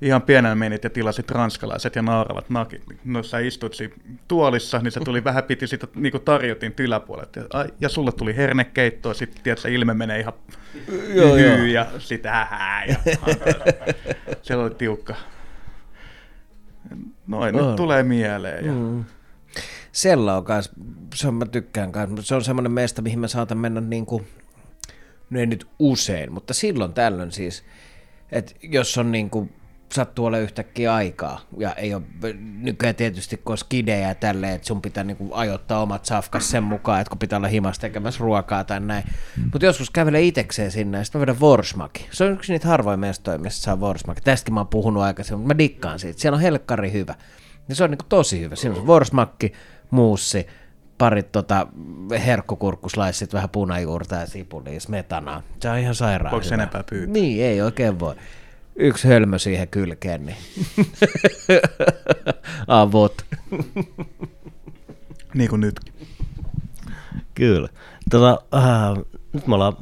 ihan pienen menit ja tilasit ranskalaiset ja naaravat nakit. No sä istut siinä tuolissa, niin se tuli vähän piti sitä niin kuin tarjotin yläpuolet. Ja, ja sulle tuli hernekeittoa, sitten tiedät, se ilme menee ihan joo, hyy, joo. ja sitten hähää. Ja, siellä oli tiukka. Noin, nyt tulee mieleen. Ja... Mm. Sella on kans, se on, mä tykkään kans, se on semmoinen meistä, mihin mä saatan mennä niin kuin, no ei nyt usein, mutta silloin tällöin siis, että jos on niin kuin sattuu olla yhtäkkiä aikaa. Ja ei ole nykyään tietysti, kun skidejä ja tälleen, että sun pitää niinku ajoittaa omat safkas sen mukaan, että kun pitää olla himassa tekemässä ruokaa tai näin. Mutta joskus kävelee itekseen sinne ja sitten mä vedän Vorsmaki. Se on yksi niitä harvoin mestoja, missä saa Vorsmaki. Tästäkin mä oon puhunut aikaisemmin, mutta mä dikkaan siitä. Siellä on helkkari hyvä. Ja se on niinku tosi hyvä. Siinä on Vorsmakki, muussi, parit tota herkkukurkkuslaissit, vähän punajuurta ja sipulia, smetanaa. Se on ihan sairaan Voiko enempää pyytää? Niin, ei oikein voi yksi hölmö siihen kylkeen, niin avot. niin kuin nytkin. Kyllä. Tota, äh, nyt me ollaan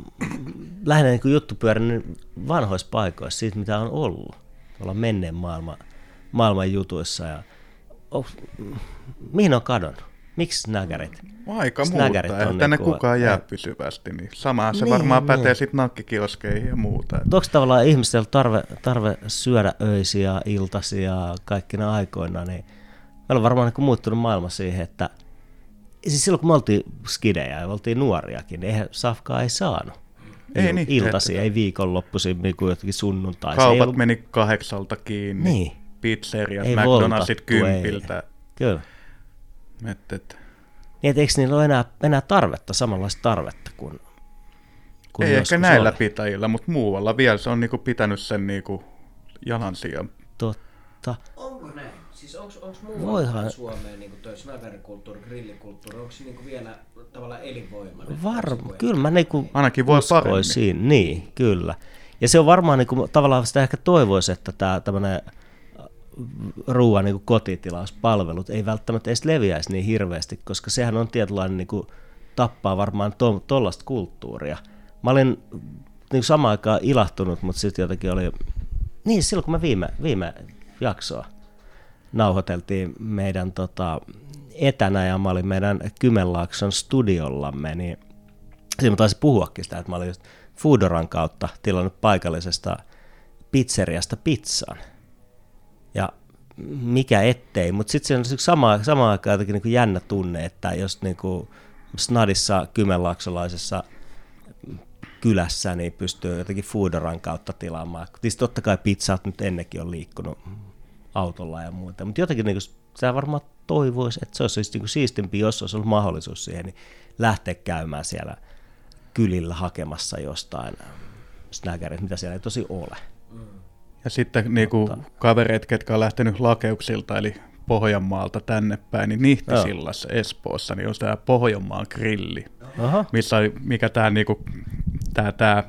lähinnä niin juttu pyörinyt vanhoissa paikoissa siitä, mitä on ollut. Ollaan menneen maailman, maailman jutuissa. Ja, oh, mihin on kadonnut? Miksi näkärit? Aika muuttaa, ei tänne niinku, kukaan jää pysyvästi. Niin samahan se niin, varmaan niin. pätee sitten nakkikioskeihin ja muuta. Onko tavallaan ihmisellä tarve, tarve syödä öisiä, iltaisia, kaikkina aikoina, niin meillä on varmaan niin muuttunut maailma siihen, että siis silloin kun me oltiin skidejä ja oltiin nuoriakin, niin eihän safkaa ei saanut. Ei niin, iltasi, ei viikonloppuisin, niin kuin jotenkin sunnuntai. Kaupat ollut... meni kahdeksalta kiinni, niin. pizzeriat, ei McDonaldsit kympiltä. Ei. Kyllä. Et, et. Niin, et eikö niillä ole enää, enää tarvetta, samanlaista tarvetta kuin, kuin Ei ehkä näillä oli. pitäjillä, mutta muualla vielä se on niinku pitänyt sen niinku jalansijan. Totta. Onko näin? Siis onko muualla Voihan... Suomeen niin toi snagerikulttuuri, grillikulttuuri, onko se niin vielä tavallaan elinvoimainen? Varma, kyllä mä niin Ainakin voi paremmin. Niin, kyllä. Ja se on varmaan niin kuin, tavallaan sitä ehkä toivoisi, että tämä tämmöinen ruoan niin kotitilauspalvelut ei välttämättä edes leviäisi niin hirveästi, koska sehän on tietynlainen niin kuin, tappaa varmaan tuollaista to, kulttuuria. Mä olin niin samaan aikaan ilahtunut, mutta sitten jotenkin oli, niin silloin kun me viime, viime jaksoa nauhoiteltiin meidän tota, etänä ja mä olin meidän Kymenlaakson studiollamme, niin siinä mä taisin puhuakin sitä, että mä olin just Foodoran kautta tilannut paikallisesta pizzeriasta pizzan. Ja mikä ettei, mutta sitten se on sama, sama aikaan jotenkin niin kuin jännä tunne, että jos niin kuin snadissa kymenlaaksolaisessa kylässä, niin pystyy jotenkin Foodoran kautta tilaamaan. Tietysti totta kai pizzat nyt ennenkin on liikkunut autolla ja muuta, mutta jotenkin niin kuin, sä varmaan toivoisi, että se olisi siis niin kuin siistimpi, jos olisi ollut mahdollisuus siihen, niin lähteä käymään siellä kylillä hakemassa jostain snägärit, mitä siellä ei tosi ole. Ja sitten niin kuin kavereet, ketkä on lähtenyt lakeuksilta, eli Pohjanmaalta tänne päin, niin Nihtisillassa. Espoossa niin on tämä Pohjanmaan grilli, Aha. missä mikä tämä niinku, tää, tää,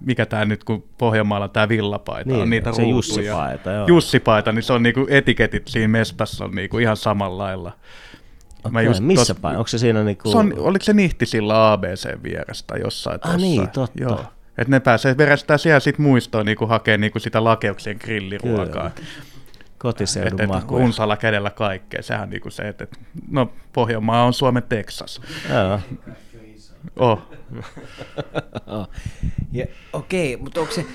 mikä tämä nyt, kun Pohjanmaalla tämä villapaita niin, on niitä se Jussipaita, joo. Jussipaita, niin se on niinku etiketit siinä mestassa on niinku ihan samalla lailla. Okei, just missä tos, päin? Onko se siinä niinku... Se on, oliko se Nihtisillä ABC vierestä jossain ah, niin, totta. Joo. Että ne pääsee verestää siellä sit muistoon niin hakee niin sitä lakeuksien grilliruokaa. Kyllä kotiseudun et, et, Unsalla kädellä kaikkea. Sehän niin kuin se, että et, no Pohjanmaa on Suomen Texas. Joo. Oh. oh. Ja, okei, mutta onko se,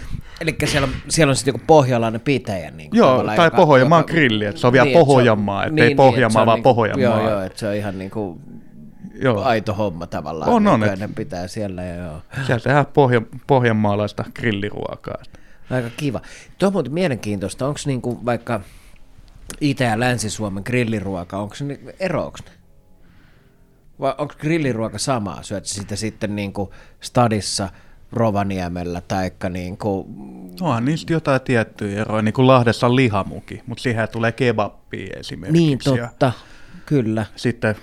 eli siellä, siellä on sitten joku pohjalainen pitäjä? Niin joo, tai joka, Pohjanmaan joka, grilli, että se on vielä niin, Pohjanmaa, ettei niin, Pohjanmaa, niin, vaan niin, Pohjanmaa. Joo, joo, että se on ihan niin kuin joo. aito homma tavallaan. On, on. Ne pitää siellä. Ja joo. Siellä tehdään pohja, pohjanmaalaista grilliruokaa. Aika kiva. Tuo on muuten mielenkiintoista. Onko niinku vaikka Itä- ja Länsi-Suomen grilliruoka, onko se eroaks ne? Vai onko grilliruoka samaa? Syöt sitä sitten niin kuin stadissa, Rovaniemellä taikka niin kuin... Onhan niistä jotain tiettyjä eroja, niin kuin Lahdessa on lihamuki, mutta siihen tulee kebappia esimerkiksi. Niin totta, ja kyllä. Sitten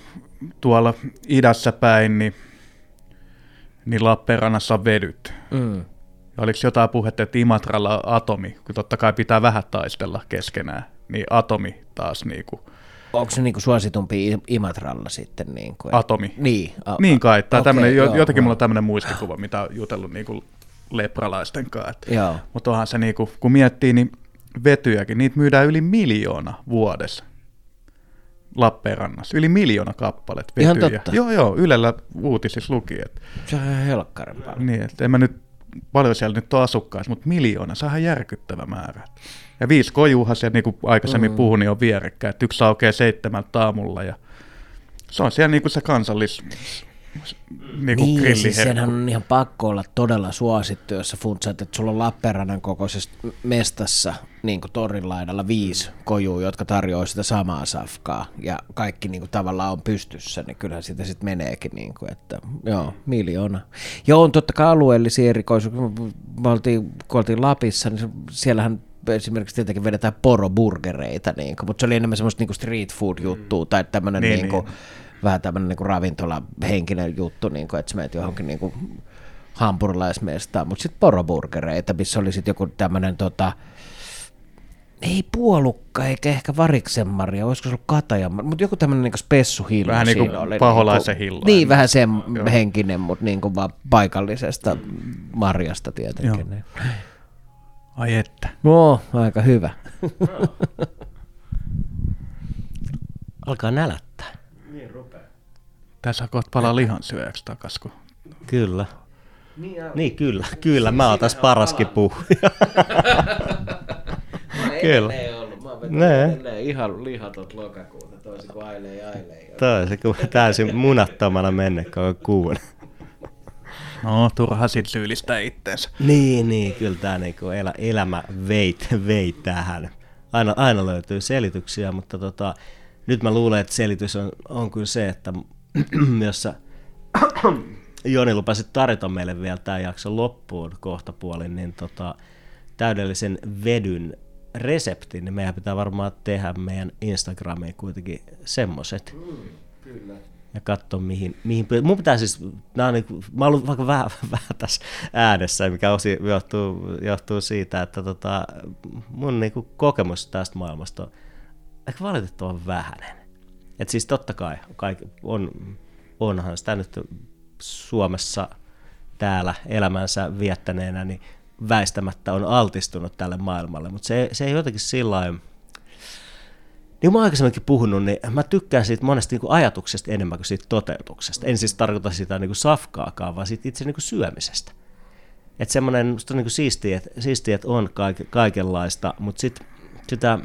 tuolla idässä päin, niin, niin Lappeenrannassa on vedyt. Mm. Ja oliko jotain puhetta, että Imatralla on atomi, kun totta kai pitää vähän taistella keskenään niin Atomi taas niin kuin, Onko se niin kuin suositumpi Imatralla sitten? Niin kuin, Atomi. Niin, a- niin kai. Tai okay, tämmönen, joo, jotenkin joo. mulla on tämmöinen muistikuva, mitä on jutellut niin kuin lepralaisten kanssa. Mutta onhan se, niin kuin, kun miettii, niin vetyjäkin, niitä myydään yli miljoona vuodessa. Lappeenrannassa. Yli miljoona kappalet vetyjä. Ihan totta. Joo, joo, Ylellä uutisissa luki. Että, se on ihan helkkaren Niin, että en mä nyt paljon siellä nyt on asukkaissa, mutta miljoona, se on ihan järkyttävä määrä. Ja viisi kojuuhan se, niin kuin aikaisemmin mm. puhuin, niin on vierekkäin, että yksi aukeaa seitsemältä aamulla ja se on siellä niin kuin se kansallis niin, kuin niin siis senhän on ihan pakko olla todella suosittu, jos sä funtsaat, että sulla on Lappeenrannan kokoisessa mestassa niin kuin torin laidalla viisi kojua, jotka tarjoaa sitä samaa safkaa ja kaikki niin kuin tavallaan on pystyssä, niin kyllähän sitä sitten meneekin, niin kuin, että joo, miljoona. Joo, on totta kai alueellisia erikoisuuksia. Me oltiin, kun oltiin Lapissa, niin siellähän esimerkiksi tietenkin vedetään poroburgereita, niin kuin, mutta se oli enemmän semmoista niin kuin street food juttua tai tämmöinen niin, niin kuin, niin. Vähän tämmöinen niin ravintolahenkinen juttu, niin kuin, että sä menet johonkin niin kuin hampurilaismestaan, mutta sitten poroburgereita, missä oli sitten joku tämmöinen tota, ei puolukka eikä ehkä variksen Maria, olisiko se ollut kataja, mutta joku tämmöinen niin spessuhillo Vähän niin kuin oli, paholaisen niin, kuin, niin, vähän sen Joo. henkinen, mutta niin kuin vaan paikallisesta marjasta tietenkin. Niin. Ai että. No, aika hyvä. Alkaa nälättää. Tässä kohta palaa lihansyöjäksi takas. Kun... Kyllä. Niin, niin kyllä, kyllä. Mä oon tässä paraskin puhuja. kyllä. Ne. ihan lihatot lokakuuta, toisin kuin ailee ailee. Toisin kuin täysin munattomana mennä koko kuun. No, turha sit syyllistää itteensä. Niin, niin, kyllä tämä niinku elä, elämä veit, veit tähän. Aina, aina löytyy selityksiä, mutta tota, nyt mä luulen, että selitys on, on kyllä se, että jos sä, Joni lupasit tarjota meille vielä tämän jakson loppuun kohta puolin, niin tota, täydellisen vedyn reseptin, niin meidän pitää varmaan tehdä meidän Instagramiin kuitenkin semmoset. Mm, kyllä ja katsoa mihin, mihin mun pitää siis, nämä on niin, mä olen vaikka vähän, vähän tässä äänessä, mikä osi johtuu, johtuu siitä, että tota, mun niin kokemus tästä maailmasta on ehkä valitettavan vähäinen. Et siis totta kai on, onhan sitä nyt Suomessa täällä elämänsä viettäneenä, niin väistämättä on altistunut tälle maailmalle, mutta se, se ei jotenkin sillä niin mä oon aikaisemminkin puhunut, niin mä tykkään siitä monesti niin kuin ajatuksesta enemmän kuin siitä toteutuksesta. En siis tarkoita sitä niin kuin safkaakaan, vaan siitä itse niin kuin syömisestä. Että semmoinen, musta on niin kuin siistiä, että, siistiä, että on kaik, kaikenlaista, mutta sit, sitä,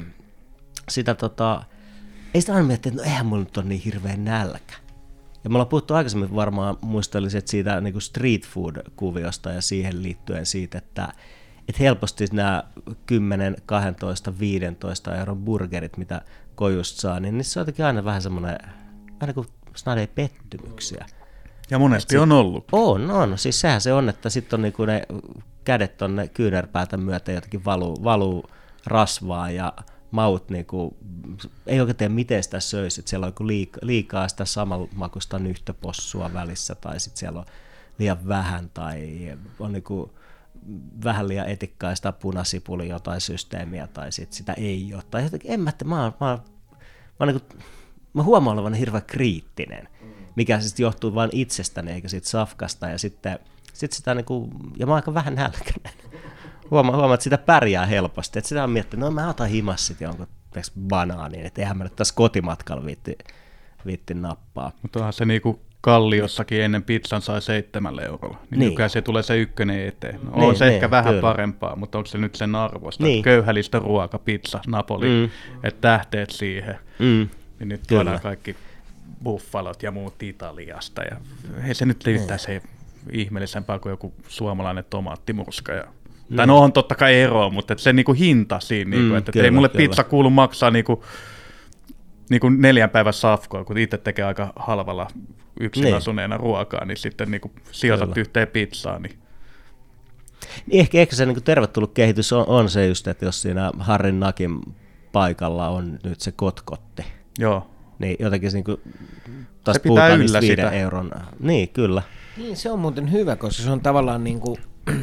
sitä tota, ei sitä aina miettiä, että no eihän mulla nyt ole niin hirveän nälkä. Ja me ollaan puhuttu aikaisemmin varmaan, muistelisin, että siitä niin kuin street food-kuviosta ja siihen liittyen siitä, että, että helposti nämä 10, 12, 15 euron burgerit, mitä kojusta saa, niin niissä on jotenkin aina vähän semmoinen, aina kuin snadei pettymyksiä. Ja monesti sit, on ollut. On, on. Siis sehän se on, että sitten on niinku ne kädet tonne kyynärpäätä myötä jotenkin valuu, valuu rasvaa ja maut niinku, ei oikein tiedä miten sitä söisi, että siellä on liikaa, liikaa sitä samanmakuista nyhtöpossua välissä tai sitten siellä on liian vähän tai on niinku vähän liian etikkaista punasipuli jotain systeemiä tai sit sitä ei ole. Tai jotenkin, en mä, että mä, mä, mä, mä, niin kuin, mä huomaan olevan hirveän kriittinen, mikä sitten johtuu vain itsestäni eikä siitä safkasta ja sitten sit sitä niin kuin, ja mä oon aika vähän nälkäinen. Huomaa, huomaa, että sitä pärjää helposti. Että sitä on miettinyt, no mä otan himas sitten jonkun banaanin, että eihän mä nyt tässä kotimatkalla viitti, viitti nappaa. Mutta onhan se niinku Kalliossakin ennen pizzan sai seitsemällä eurolla. Niin, niin. nykyään se tulee se ykkönen eteen. No, niin, on se niin, ehkä vähän kyllä. parempaa, mutta onko se nyt sen arvosta? Niin. Köyhälistä ruoka, pizza, Napoli, mm. että tähteet siihen. Mm. Niin nyt kyllä. tuodaan kaikki buffalot ja muut Italiasta. Ja ei se nyt liittää niin. se ihmeellisempää kuin joku suomalainen tomaattimurska. Ja, mm. Tai no on totta kai eroa, mutta se niinku hinta siinä, niinku, mm, että kyllä, ei mulle kyllä. pizza kuulu maksaa niinku, niin kuin neljän päivän safkoa, kun itse tekee aika halvalla yksin niin. asuneena ruokaa, niin sitten niin kuin sijoitat Kyllä. yhteen pizzaan. Niin... niin ehkä, ehkä se niin kuin tervetullut kehitys on, on se just, että jos siinä Harrin Nakin paikalla on nyt se kotkotti, Joo. niin jotenkin niin kuin, taas se pitää yllä sitä. euron. Niin, kyllä. Niin, se on muuten hyvä, koska se on tavallaan niin kuin,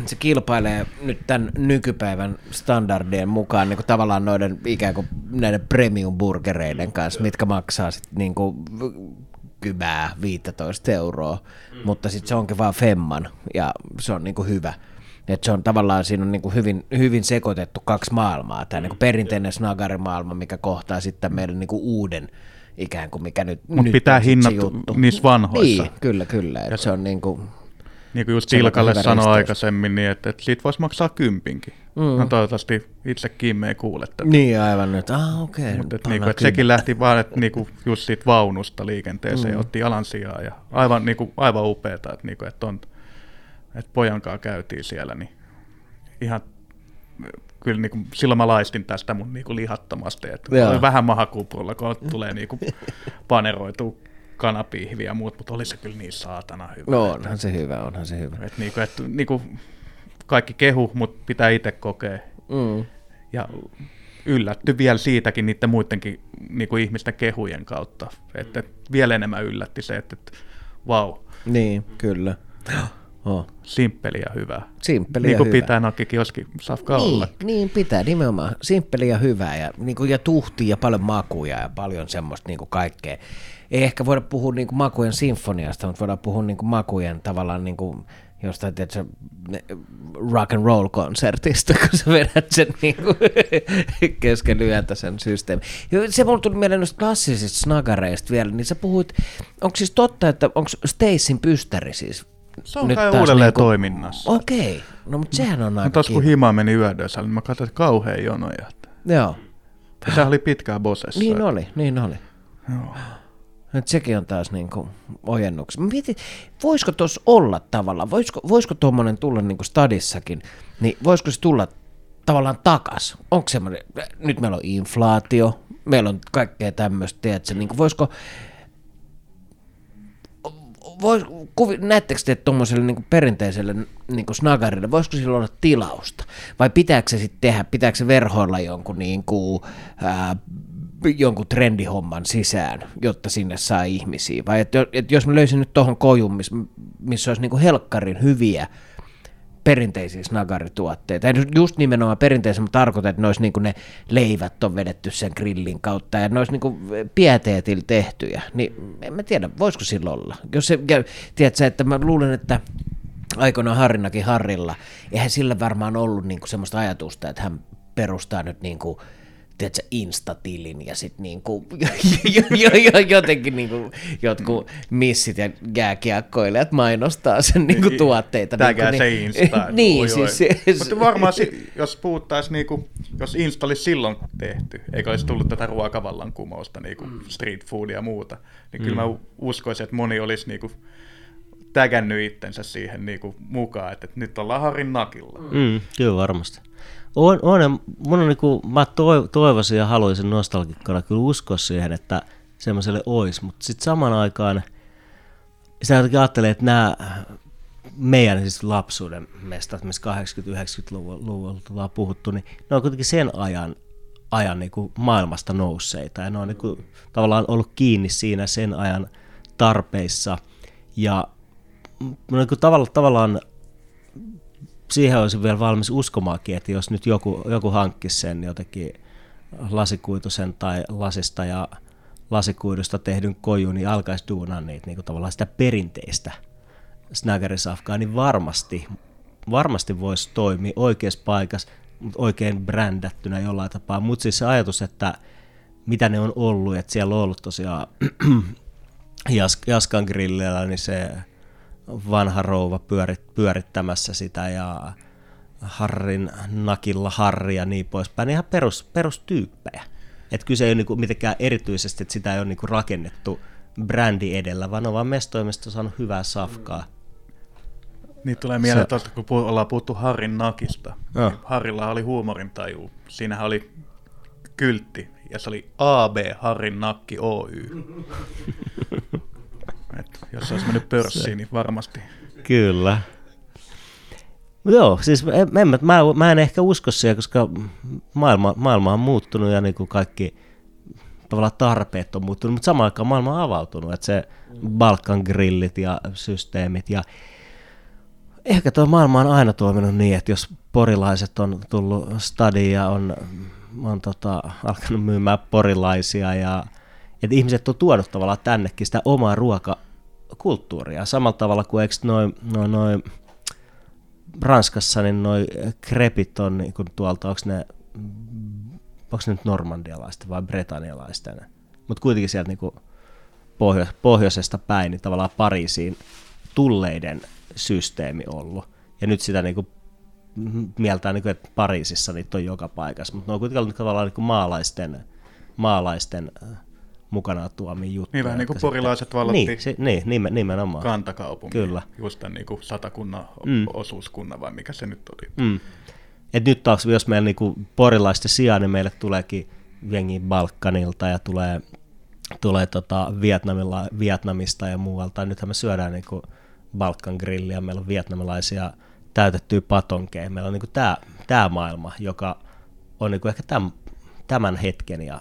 se kilpailee nyt tämän nykypäivän standardien mukaan niin kuin tavallaan noiden ikään kuin näiden premium burgereiden kanssa, mitkä maksaa sitten niin kuin kymää 15 euroa, mm. mutta sitten se onkin vaan femman ja se on niinku hyvä. Et se on tavallaan, siinä on niinku hyvin, hyvin sekoitettu kaksi maailmaa. Tämä niinku perinteinen snagarimaailma, mikä kohtaa sitten meidän niinku uuden ikään kuin, mikä nyt, Mut nyt pitää hinnat juttu. niissä vanhoissa. Niin, kyllä, kyllä. Et se on niinku, niin kuin just Ilkalle sanoi aikaisemmin, niin että, että siitä voisi maksaa kympinkin. Mm. No toivottavasti itse Kimme ei kuule tätä. Niin aivan nyt, ah okei. Okay. Mutta että, niinku, että sekin lähti vaan että, niinku, just siitä vaunusta liikenteeseen mm. ja otti alan sijaa. Ja aivan, niinku, aivan upeeta, että, niinku, että, on, että pojankaa käytiin siellä, niin ihan kyllä niin kuin, silloin mä laistin tästä mun niin kuin lihattomasti, että vähän mahakupulla, kun tulee niin kuin, paneroitu kanapihviä ja muut, mutta oli se kyllä niin saatana hyvä. No onhan että, se hyvä, onhan se hyvä. Että, niinku, että niinku, kaikki kehu, mutta pitää itse kokea. Mm. Ja yllätty vielä siitäkin niiden muidenkin niinku ihmisten kehujen kautta. Että vielä enemmän yllätti se, että, että vau. Wow. Niin, kyllä. Oh. Simppeli ja hyvä. Simppeli niin kuin pitää nokkikin joskin safka niin, olla. Niin pitää, nimenomaan. Simppeli ja hyvä ja, niin kuin, ja tuhti ja paljon makuja ja paljon semmoista niin kuin kaikkea ei ehkä voida puhua niin kuin makujen sinfoniasta, mutta voidaan puhua niin kuin makujen tavallaan niin kuin jostain tiedätkö, rock and roll konsertista, kun sä vedät sen niin kuin kesken yötä sen systeemi. Se mulle tuli mieleen noista klassisista snagareista vielä, niin sä puhuit, onko siis totta, että onko Stacyn pystäri siis se on kai uudelleen niin kuin, toiminnassa. Okei, no mutta sehän on aika Taas kun hima meni yödössä, niin mä katsoin, että kauhean jonoja. Joo. Sehän oli pitkään bosessa. Niin oli, niin oli. Joo. Nyt sekin on taas niin kuin ojennuksi. Mä mietin, voisiko tuossa olla tavallaan, voisiko, voisiko tuommoinen tulla niin kuin stadissakin, niin voisiko se tulla tavallaan takas? Onko semmoinen, nyt meillä on inflaatio, meillä on kaikkea tämmöistä, tiedätkö, niin kuin voisiko, vois, kuvi, näettekö te tuommoiselle niin perinteiselle niin kuin snagarille, voisiko sillä olla tilausta? Vai pitääkö se sitten tehdä, pitääkö se verhoilla jonkun niin kuin, ää, jonkun trendihomman sisään, jotta sinne saa ihmisiä? Vai että, että jos mä löysin nyt tuohon kojun, missä, missä olisi niin helkkarin hyviä perinteisiä snagarituotteita. En just nimenomaan perinteisiä, mutta tarkoitan, että ne olisi niin ne leivät on vedetty sen grillin kautta ja ne olisi niin pieteetillä tehtyjä. Niin en mä tiedä, voisiko sillä olla. Jos se, tiedätkö, että mä luulen, että aikoinaan Harrinakin Harrilla, eihän sillä varmaan ollut niin semmoista ajatusta, että hän perustaa nyt niin kuin tiedätkö, instatilin ja sitten niinku, jotenkin niinku, jotkut missit ja jääkiekkoilijat mainostaa sen niinku niin, tuotteita. Tägää niinku, se Insta. niin, oi, siis oi. Se, Mutta varmaan jos puhuttaisiin, niinku, jos Insta olisi silloin tehty, eikä olisi tullut tätä ruokavallankumousta, niinku mm. street foodia ja muuta, niin kyllä mm. mä uskoisin, että moni olisi niinku, tägännyt itsensä siihen niinku, mukaan, että, että nyt ollaan Harin nakilla. Mm, kyllä varmasti. On, on mun on niinku, mä toivoisin ja haluaisin nostalgikkana kyllä uskoa siihen, että semmoiselle olisi, mutta sitten saman aikaan sitä jotenkin ajattelee, että nämä meidän siis lapsuuden mestat, missä 80-90-luvulla ollaan puhuttu, niin ne on kuitenkin sen ajan, ajan niin kuin maailmasta nousseita. Ja ne on niin kuin, tavallaan ollut kiinni siinä sen ajan tarpeissa. Ja niin kuin tavallaan, tavallaan siihen olisin vielä valmis uskomaankin, että jos nyt joku, joku hankkisi sen jotenkin lasikuitusen tai lasista ja lasikuidusta tehdyn kojun, niin alkaisi duunaa niitä niin kuin tavallaan sitä perinteistä snaggerisafkaa, niin varmasti, varmasti voisi toimia oikeassa paikassa, mutta oikein brändättynä jollain tapaa. Mutta siis se ajatus, että mitä ne on ollut, että siellä on ollut tosiaan Jaskan grillillä, niin se vanha rouva pyörit, pyörittämässä sitä ja Harrin nakilla Harri ja niin poispäin, ihan perus, perustyyppejä. Et kyse ei ole niinku mitenkään erityisesti, että sitä ei ole niinku rakennettu brändi edellä, vaan on vaan mestoimista saanut hyvää safkaa. Niin tulee mieleen tuosta, kun puh- ollaan puhuttu Harrin nakista. No. Niin Harrilla oli huumorintaju. Siinähän oli kyltti, ja se oli AB Harrin nakki Oy. Et jos se olisi mennyt pörssiin, niin varmasti. Kyllä. Joo, siis en, en, mä, mä en ehkä usko siihen, koska maailma, maailma on muuttunut ja niin kuin kaikki tavallaan tarpeet on muuttunut, mutta samaan aikaan maailma on avautunut, että se Balkan grillit ja systeemit ja ehkä tuo maailma on aina toiminut niin, että jos porilaiset on tullut stadiin ja on, on tota, alkanut myymään porilaisia ja että ihmiset on tuonut tavallaan tännekin sitä omaa ruoka kulttuuria. Samalla tavalla kuin eikö noin noi, noi Ranskassa, niin noi krepit on niin kuin tuolta, onko ne, onko ne nyt normandialaisten vai bretanialaisten, mutta kuitenkin sieltä niin kuin pohjo- pohjoisesta päin, niin tavallaan Pariisiin tulleiden systeemi ollut. Ja nyt sitä niin kuin mieltää, niin kuin, että Pariisissa niitä on joka paikassa, mutta ne on kuitenkin ollut tavallaan niin kuin maalaisten, maalaisten mukanaan tuomia juttuja. Niin vähän niin kuin porilaiset vallotti niin, se, niin, nimen, nimenomaan. kantakaupunki. Kyllä. Just tämän niin kuin satakunnan mm. osuuskunnan vai mikä se nyt oli. Mm. Et nyt taas, jos meillä niin kuin porilaisten sijaan, niin meille tuleekin jengi Balkanilta ja tulee, tulee tota Vietnamilla, Vietnamista ja muualta. Nythän me syödään niin kuin Balkan grilliä, meillä on vietnamilaisia täytettyjä patonkeja. Meillä on niin tämä, tämä maailma, joka on niin kuin ehkä tämän, tämän hetken ja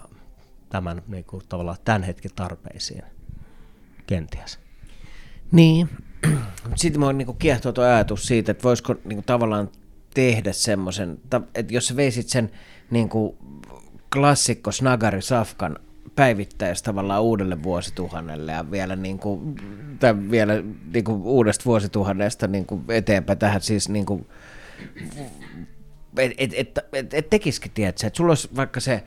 tämän niin kuin, tavallaan tämän hetken tarpeisiin kenties. Niin, sitten mä niin kiehtoo tuo ajatus siitä, että voisiko niin kuin, tavallaan tehdä semmoisen, että jos veisit sen niin kuin, klassikko Snagari Safkan päivittäisi tavallaan uudelle vuosituhannelle ja vielä, niin kuin, vielä niin kuin uudesta vuosituhannesta niin kuin eteenpäin tähän siis niin kuin, et, et, et, et, et tekisikin, tiedätkö, että sulla olisi vaikka se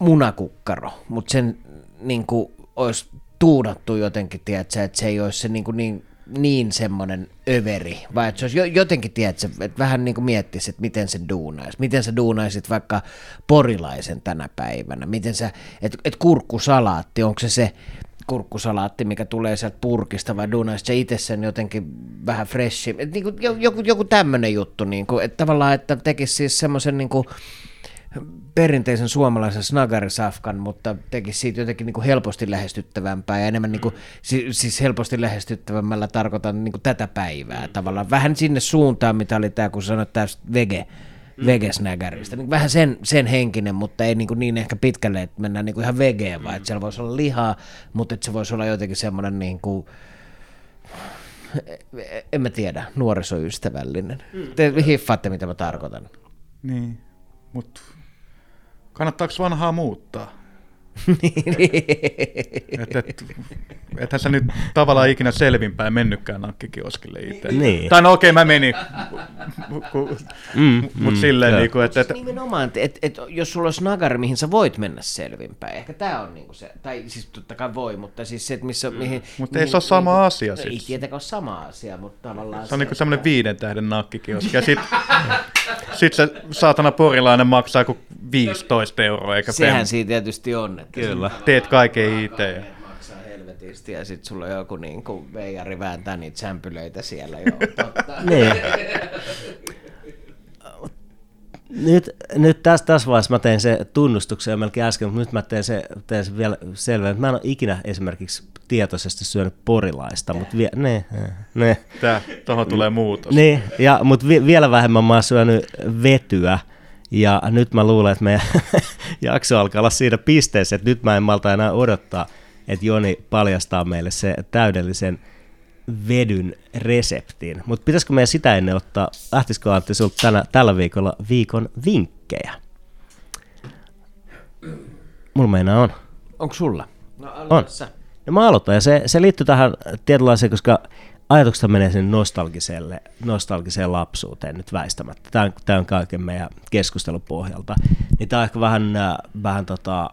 munakukkaro, mutta sen niin kuin, olisi tuudattu jotenkin, tiedätkö, että se ei olisi se niin, kuin, niin, niin semmoinen överi, vai että se olisi jotenkin, tiedätkö, että vähän niin kuin miettisi, että miten se duunaisi, miten sä duunaisit vaikka porilaisen tänä päivänä, miten sä, että et kurkkusalaatti, onko se se kurkkusalaatti, mikä tulee sieltä purkista, vai duunaisit sä itse sen jotenkin vähän freshi, että niin kuin, joku, joku tämmöinen juttu, niin kuin, että tavallaan, että tekisi siis semmoisen niin kuin, perinteisen suomalaisen snagarisafkan, mutta teki siitä jotenkin niin kuin helposti lähestyttävämpää ja enemmän niin kuin, siis helposti lähestyttävämmällä tarkoitan niin kuin tätä päivää tavallaan. Vähän sinne suuntaan, mitä oli tämä, kun sanoit tästä vege, mm. vegesnägäristä. Niin vähän sen, sen henkinen, mutta ei niin, kuin niin ehkä pitkälle, että mennään niin kuin ihan vegeen, vaan että siellä voisi olla lihaa, mutta että se voisi olla jotenkin semmoinen niin kuin, en mä tiedä, nuorisoystävällinen. Mm. Te hiffaatte, mitä mä tarkoitan. Niin, mutta Kannattaako vanhaa muuttaa? et, et, ethän sä nyt tavallaan ikinä selvinpäin mennytkään nakkikioskille itse. Niin. Tai no okei, okay, mä menin, mm, mutta mm, silleen, niin kuin, että... Et, nimenomaan, että et, et, jos sulla olisi nagari, mihin sä voit mennä selvinpäin, ehkä tämä on niinku se, tai siis totta kai voi, mutta siis se, että missä, mm. mihin... Mutta ei se ole sama niinku, asia no, Ei tietenkään ole sama asia, mutta tavallaan... Se on niinku semmoinen viiden tähden nakkikioski, ja sit, sit se saatana porilainen maksaa kuin 15 euroa, eikä Sehän pen... siinä tietysti on, että Kyllä. teet kaiken itse. Maksaa helvetisti ja sitten sulla on joku niin kuin veijari vääntää niitä sämpylöitä siellä jo. niin. Nyt, nyt tässä, tässä vaiheessa mä tein se tunnustuksen jo melkein äsken, mutta nyt mä teen se, teen se vielä selvä. Mä en ole ikinä esimerkiksi tietoisesti syönyt porilaista, mutta vie, ne, ne. Tää, tohon tulee muutos. Niin, ja, mutta vi, vielä vähemmän mä oon syönyt vetyä, ja nyt mä luulen, että meidän jakso alkaa olla siinä pisteessä, että nyt mä en malta enää odottaa, että Joni paljastaa meille se täydellisen vedyn reseptin. Mutta pitäisikö meidän sitä ennen ottaa, lähtisikö Antti sinulta tänä, tällä viikolla viikon vinkkejä? Mulla meinaa on. Onko sulla? No, on. Sä. No mä aloitan, ja se, se liittyy tähän tietynlaiseen, koska ajatukset menee sinne nostalgiselle, nostalgiseen lapsuuteen nyt väistämättä. Tämä on, tämä on kaiken meidän keskustelun pohjalta. Niin tämä on ehkä vähän, äh, vähän tota,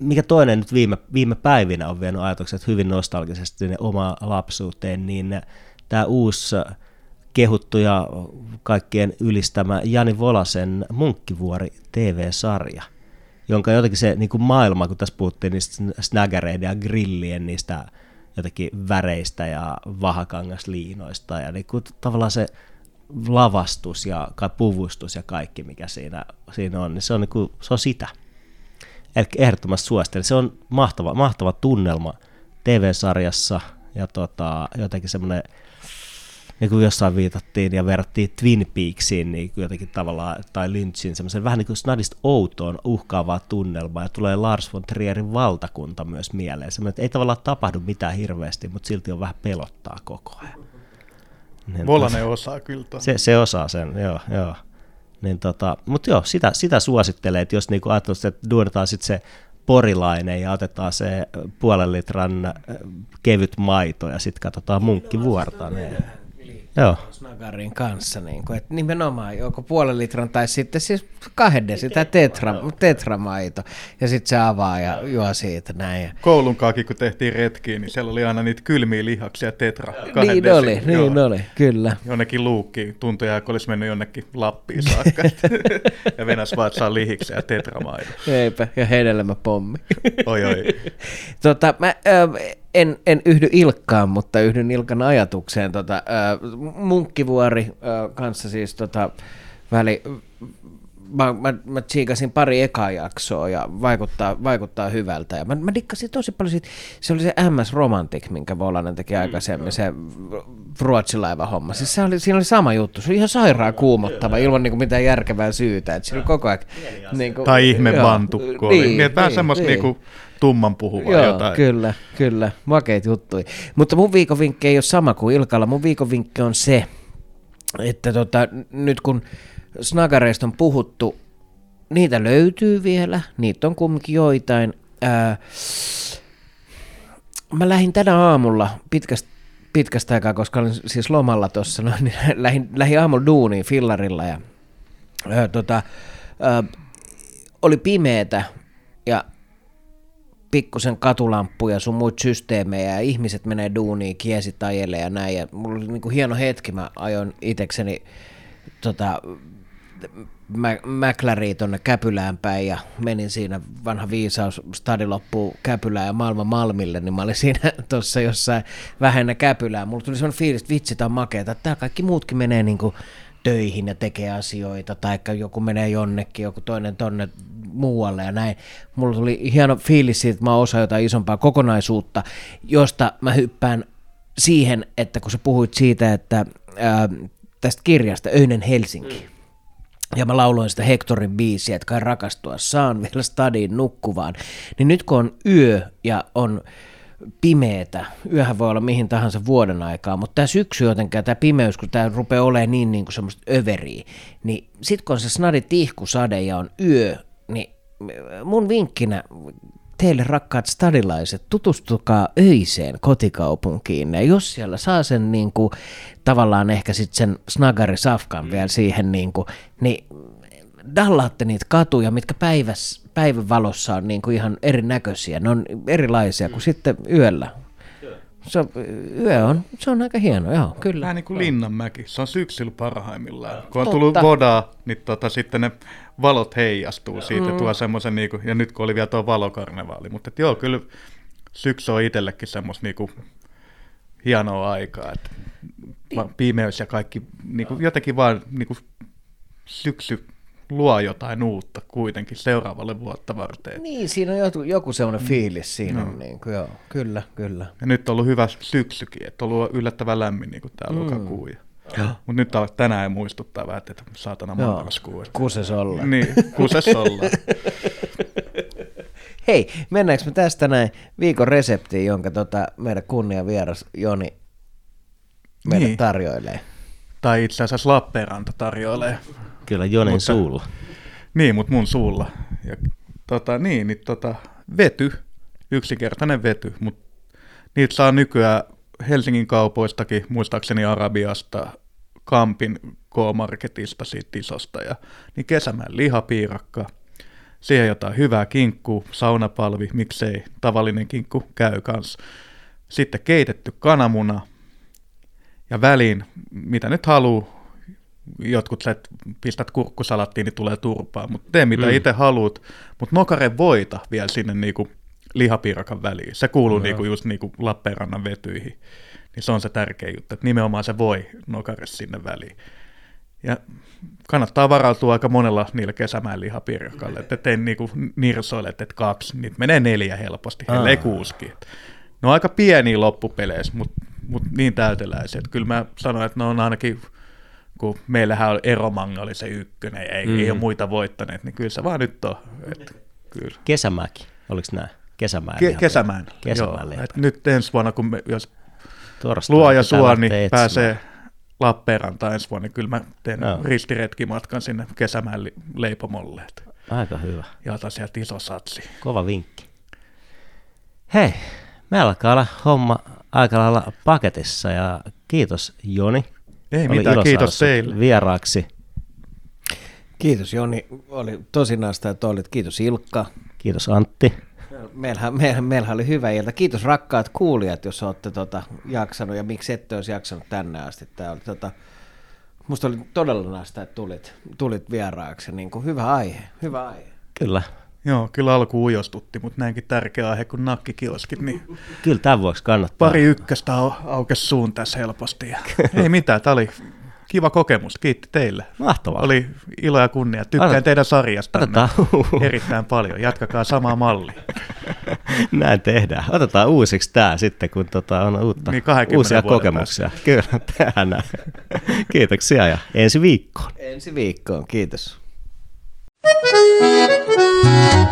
mikä toinen nyt viime, viime päivinä on vienyt ajatukset hyvin nostalgisesti sinne omaan lapsuuteen, niin tämä uusi kehuttu ja kaikkien ylistämä Jani Volasen Munkkivuori TV-sarja, jonka jotenkin se niin kuin maailma, kun tässä puhuttiin niistä snägäreiden ja grillien, niistä jotenkin väreistä ja vahakangasliinoista ja niin kuin tavallaan se lavastus ja puvustus ja kaikki, mikä siinä, siinä on, niin se on, niin kuin, se on sitä. Eli ehdottomasti suosittelen. Se on mahtava, mahtava tunnelma TV-sarjassa ja tota, jotenkin semmoinen, niin kuin jossain viitattiin ja verrattiin Twin Peaksiin niin kuin jotenkin tavallaan, tai Lynchiin, semmoisen vähän niin kuin snadista outoon uhkaavaa tunnelmaa, ja tulee Lars von Trierin valtakunta myös mieleen. Semmoinen, että ei tavallaan tapahdu mitään hirveästi, mutta silti on vähän pelottaa koko ajan. Niin Volanen osaa kyllä. Se, se osaa sen, joo, joo. Niin tota, mutta joo, sitä, sitä suosittelee, että jos niinku ajattelee, että duudetaan sitten se porilainen ja otetaan se puolen litran äh, kevyt maito ja sitten katsotaan munkkivuorta. Niin Joo. Snagarin kanssa. Niin kuin, että nimenomaan joko puolen litran tai sitten siis kahden sitä tetra, tetramaito. Ja sitten se avaa ja juo siitä näin. Koulun kaakin, kun tehtiin retkiin, niin siellä oli aina niitä kylmiä lihaksia tetra. Kahden niin oli, niin joo. oli, kyllä. Jonnekin luukkiin tuntuja, kun olisi mennyt jonnekin Lappiin saakka. ja Venäs vaan, saa lihiksen ja tetramaito. Eipä, ja hedelmä pommi. oi oi. tota, mä, äh, en, en yhdy Ilkkaan, mutta yhdyn Ilkan ajatukseen. Tota, äh, munkkivuori äh, kanssa siis tota, väli, mä, mä, mä tsiikasin pari ekaa jaksoa ja vaikuttaa, vaikuttaa hyvältä. Ja mä, mä dikkasin tosi paljon siitä, se oli se MS Romantic, minkä Volanen teki mm, aikaisemmin, se ruotsilaiva homma. Siis se oli, siinä oli sama juttu, se oli ihan sairaan kuumottava ilman niin kuin mitään järkevää syytä. Että siinä oli koko ajan... Niin kuin, tai ihme bantukko oli. Niin, niin, vähän niin, semmoista niin. Niin kuin, tumman puhuvaa Joo, jotain. kyllä, kyllä. Makeita juttuja. Mutta mun viikovinkki ei ole sama kuin Ilkalla. Mun viikovinkki on se, että tota, nyt kun snagareista on puhuttu, niitä löytyy vielä, niitä on kumminkin joitain. Ää, mä lähdin tänä aamulla pitkästä, pitkästä aikaa, koska olin siis lomalla tuossa, no, niin lähdin, lähdin aamulla duuniin fillarilla ja ää, tota, ää, oli pimeetä ja pikkusen katulampuja sun muut systeemejä ja ihmiset menee duuniin, kiesit ajelee ja näin. Ja mulla oli niinku hieno hetki, mä ajoin itekseni tota, McLariin tonne Käpylään päin ja menin siinä vanha viisaus, stadi loppuu Käpylään ja maailman Malmille, niin mä olin siinä tuossa jossain vähennä Käpylään. Mulla tuli sellainen fiilis, että vitsi, tää on makeeta, että tää kaikki muutkin menee niinku töihin ja tekee asioita, tai joku menee jonnekin, joku toinen tonne muualle ja näin. Mulla tuli hieno fiilis siitä, että mä osaan jotain isompaa kokonaisuutta, josta mä hyppään siihen, että kun sä puhuit siitä, että ää, tästä kirjasta Öynen Helsinki, mm. Ja mä lauloin sitä Hectorin biisiä, että kai rakastua saan vielä stadiin nukkuvaan, niin nyt kun on yö ja on pimeetä, yöhän voi olla mihin tahansa vuoden aikaa, mutta tämä syksy jotenkin, tämä pimeys, kun tämä rupeaa olemaan niin, niin kuin semmoista överiä, niin sitten kun on se snadi tihkusade ja on yö, niin mun vinkkinä teille rakkaat stadilaiset, tutustukaa öiseen kotikaupunkiin. Ja jos siellä saa sen niin kuin, tavallaan ehkä sitten sen snagari safkan mm. vielä siihen, niin, kuin, niin dallaatte niitä katuja, mitkä päiväs, päivän valossa on niin kuin ihan erinäköisiä. Ne on erilaisia kuin sitten yöllä. Se on, yö on, se on aika hieno, joo, kyllä. Vähän niin kuin Linnanmäki, se on syksyllä parhaimmillaan. Kun on tullut vodaa, niin tota, sitten ne valot heijastuu siitä, mm. tuo semmoisen, niin kuin, ja nyt kun oli vielä tuo valokarnevaali, mutta et joo, kyllä syksy on itsellekin semmoista niin kuin, hienoa aikaa, että pimeys ja kaikki, niin kuin, jotenkin vaan niin kuin, syksy luo jotain uutta kuitenkin seuraavalle vuotta varten. Niin, siinä on joku, joku semmoinen mm. fiilis siinä. No. Niin kuin, joo, kyllä, kyllä. Ja nyt on ollut hyvä syksykin, että on ollut yllättävän lämmin niin kuin tämä mm. lokakuu. Ja... Mutta nyt tänään ei muistuttaa vähän, että saatana marraskuu. Kuses ollaan. Niin, kuses ollaan. Hei, mennäänkö me tästä näin viikon reseptiin, jonka tota meidän kunnia vieras Joni meille niin. tarjoilee? Tai itse asiassa Lappeenranta tarjoilee. Kyllä Jonin mutta, suulla. Niin, mutta mun suulla. Ja, tota, niin, niin tota, vety, yksinkertainen vety, mutta niitä saa nykyään Helsingin kaupoistakin, muistaakseni Arabiasta, Kampin K-Marketista siitä isosta, ja, niin kesämään lihapiirakka, siihen jotain hyvää kinkkuu, saunapalvi, miksei tavallinen kinkku käy kanssa. Sitten keitetty kananmuna ja väliin, mitä nyt haluaa, jotkut sä pistät kurkkusalattiin, niin tulee turpaa, mutta tee mitä mm. itse haluat, mutta nokare voita vielä sinne niinku lihapiirakan väliin. Se kuuluu no. niinku just niinku Lappeenrannan vetyihin. Niin se on se tärkeä juttu, että nimenomaan se voi nokare sinne väliin. Ja kannattaa varautua aika monella niillä kesämään lihapiirakalle, että ettei niinku nirsoile, että kaksi, niitä menee neljä helposti, ellei kuusikin. Ne on aika pieniä loppupeleissä, mutta mut niin täyteläisiä. Että kyllä mä sanoin, että ne on ainakin kun meillähän on Eromanga oli se ykkönen, ei, mm. ei ole muita voittaneet, niin kyllä se vaan nyt on. Että, kyllä. Kesämäki, oliko nämä? Kesämään. Ke- kesämään, kesämään joo. Nyt ensi vuonna, kun me, jos luo ja suo, niin etsimään. pääsee Lappeenrantaan ensi vuonna, niin kyllä mä teen no. ristiretkimatkan sinne kesämään leipomolle. Aika hyvä. Ja otan sieltä iso satsi. Kova vinkki. Hei, me alkaa olla homma aika lailla paketissa ja kiitos Joni ei oli mitään, kiitos teille. Vieraaksi. Kiitos Joni, oli tosi naista, että olit. Kiitos Ilkka. Kiitos Antti. Meillähän, meillähän, meillähän oli hyvä ilta. Kiitos rakkaat kuulijat, jos olette tota, jaksanut ja miksi ette olisi jaksanut tänne asti. Tämä oli, tota, musta oli todella naista, että tulit, tulit vieraaksi. Niin kuin hyvä aihe, hyvä aihe. Kyllä. Joo, kyllä alku ujostutti, mutta näinkin tärkeä aihe kuin nakkikioskit, niin kyllä tämän vuoksi kannattaa. Pari ykköstä au- aukesi suun tässä helposti. Ja ei mitään, tämä oli kiva kokemus. Kiitti teille. Mahtavaa. Oli ilo ja kunnia. Tykkään Otet, teidän sarjasta erittäin paljon. Jatkakaa samaa mallia. Näin tehdään. Otetaan uusiksi tämä sitten, kun tota on uutta, niin uusia kokemuksia. Päästä. Kyllä, tehdään Kiitoksia ja ensi viikkoon. Ensi viikkoon, kiitos. Thank you.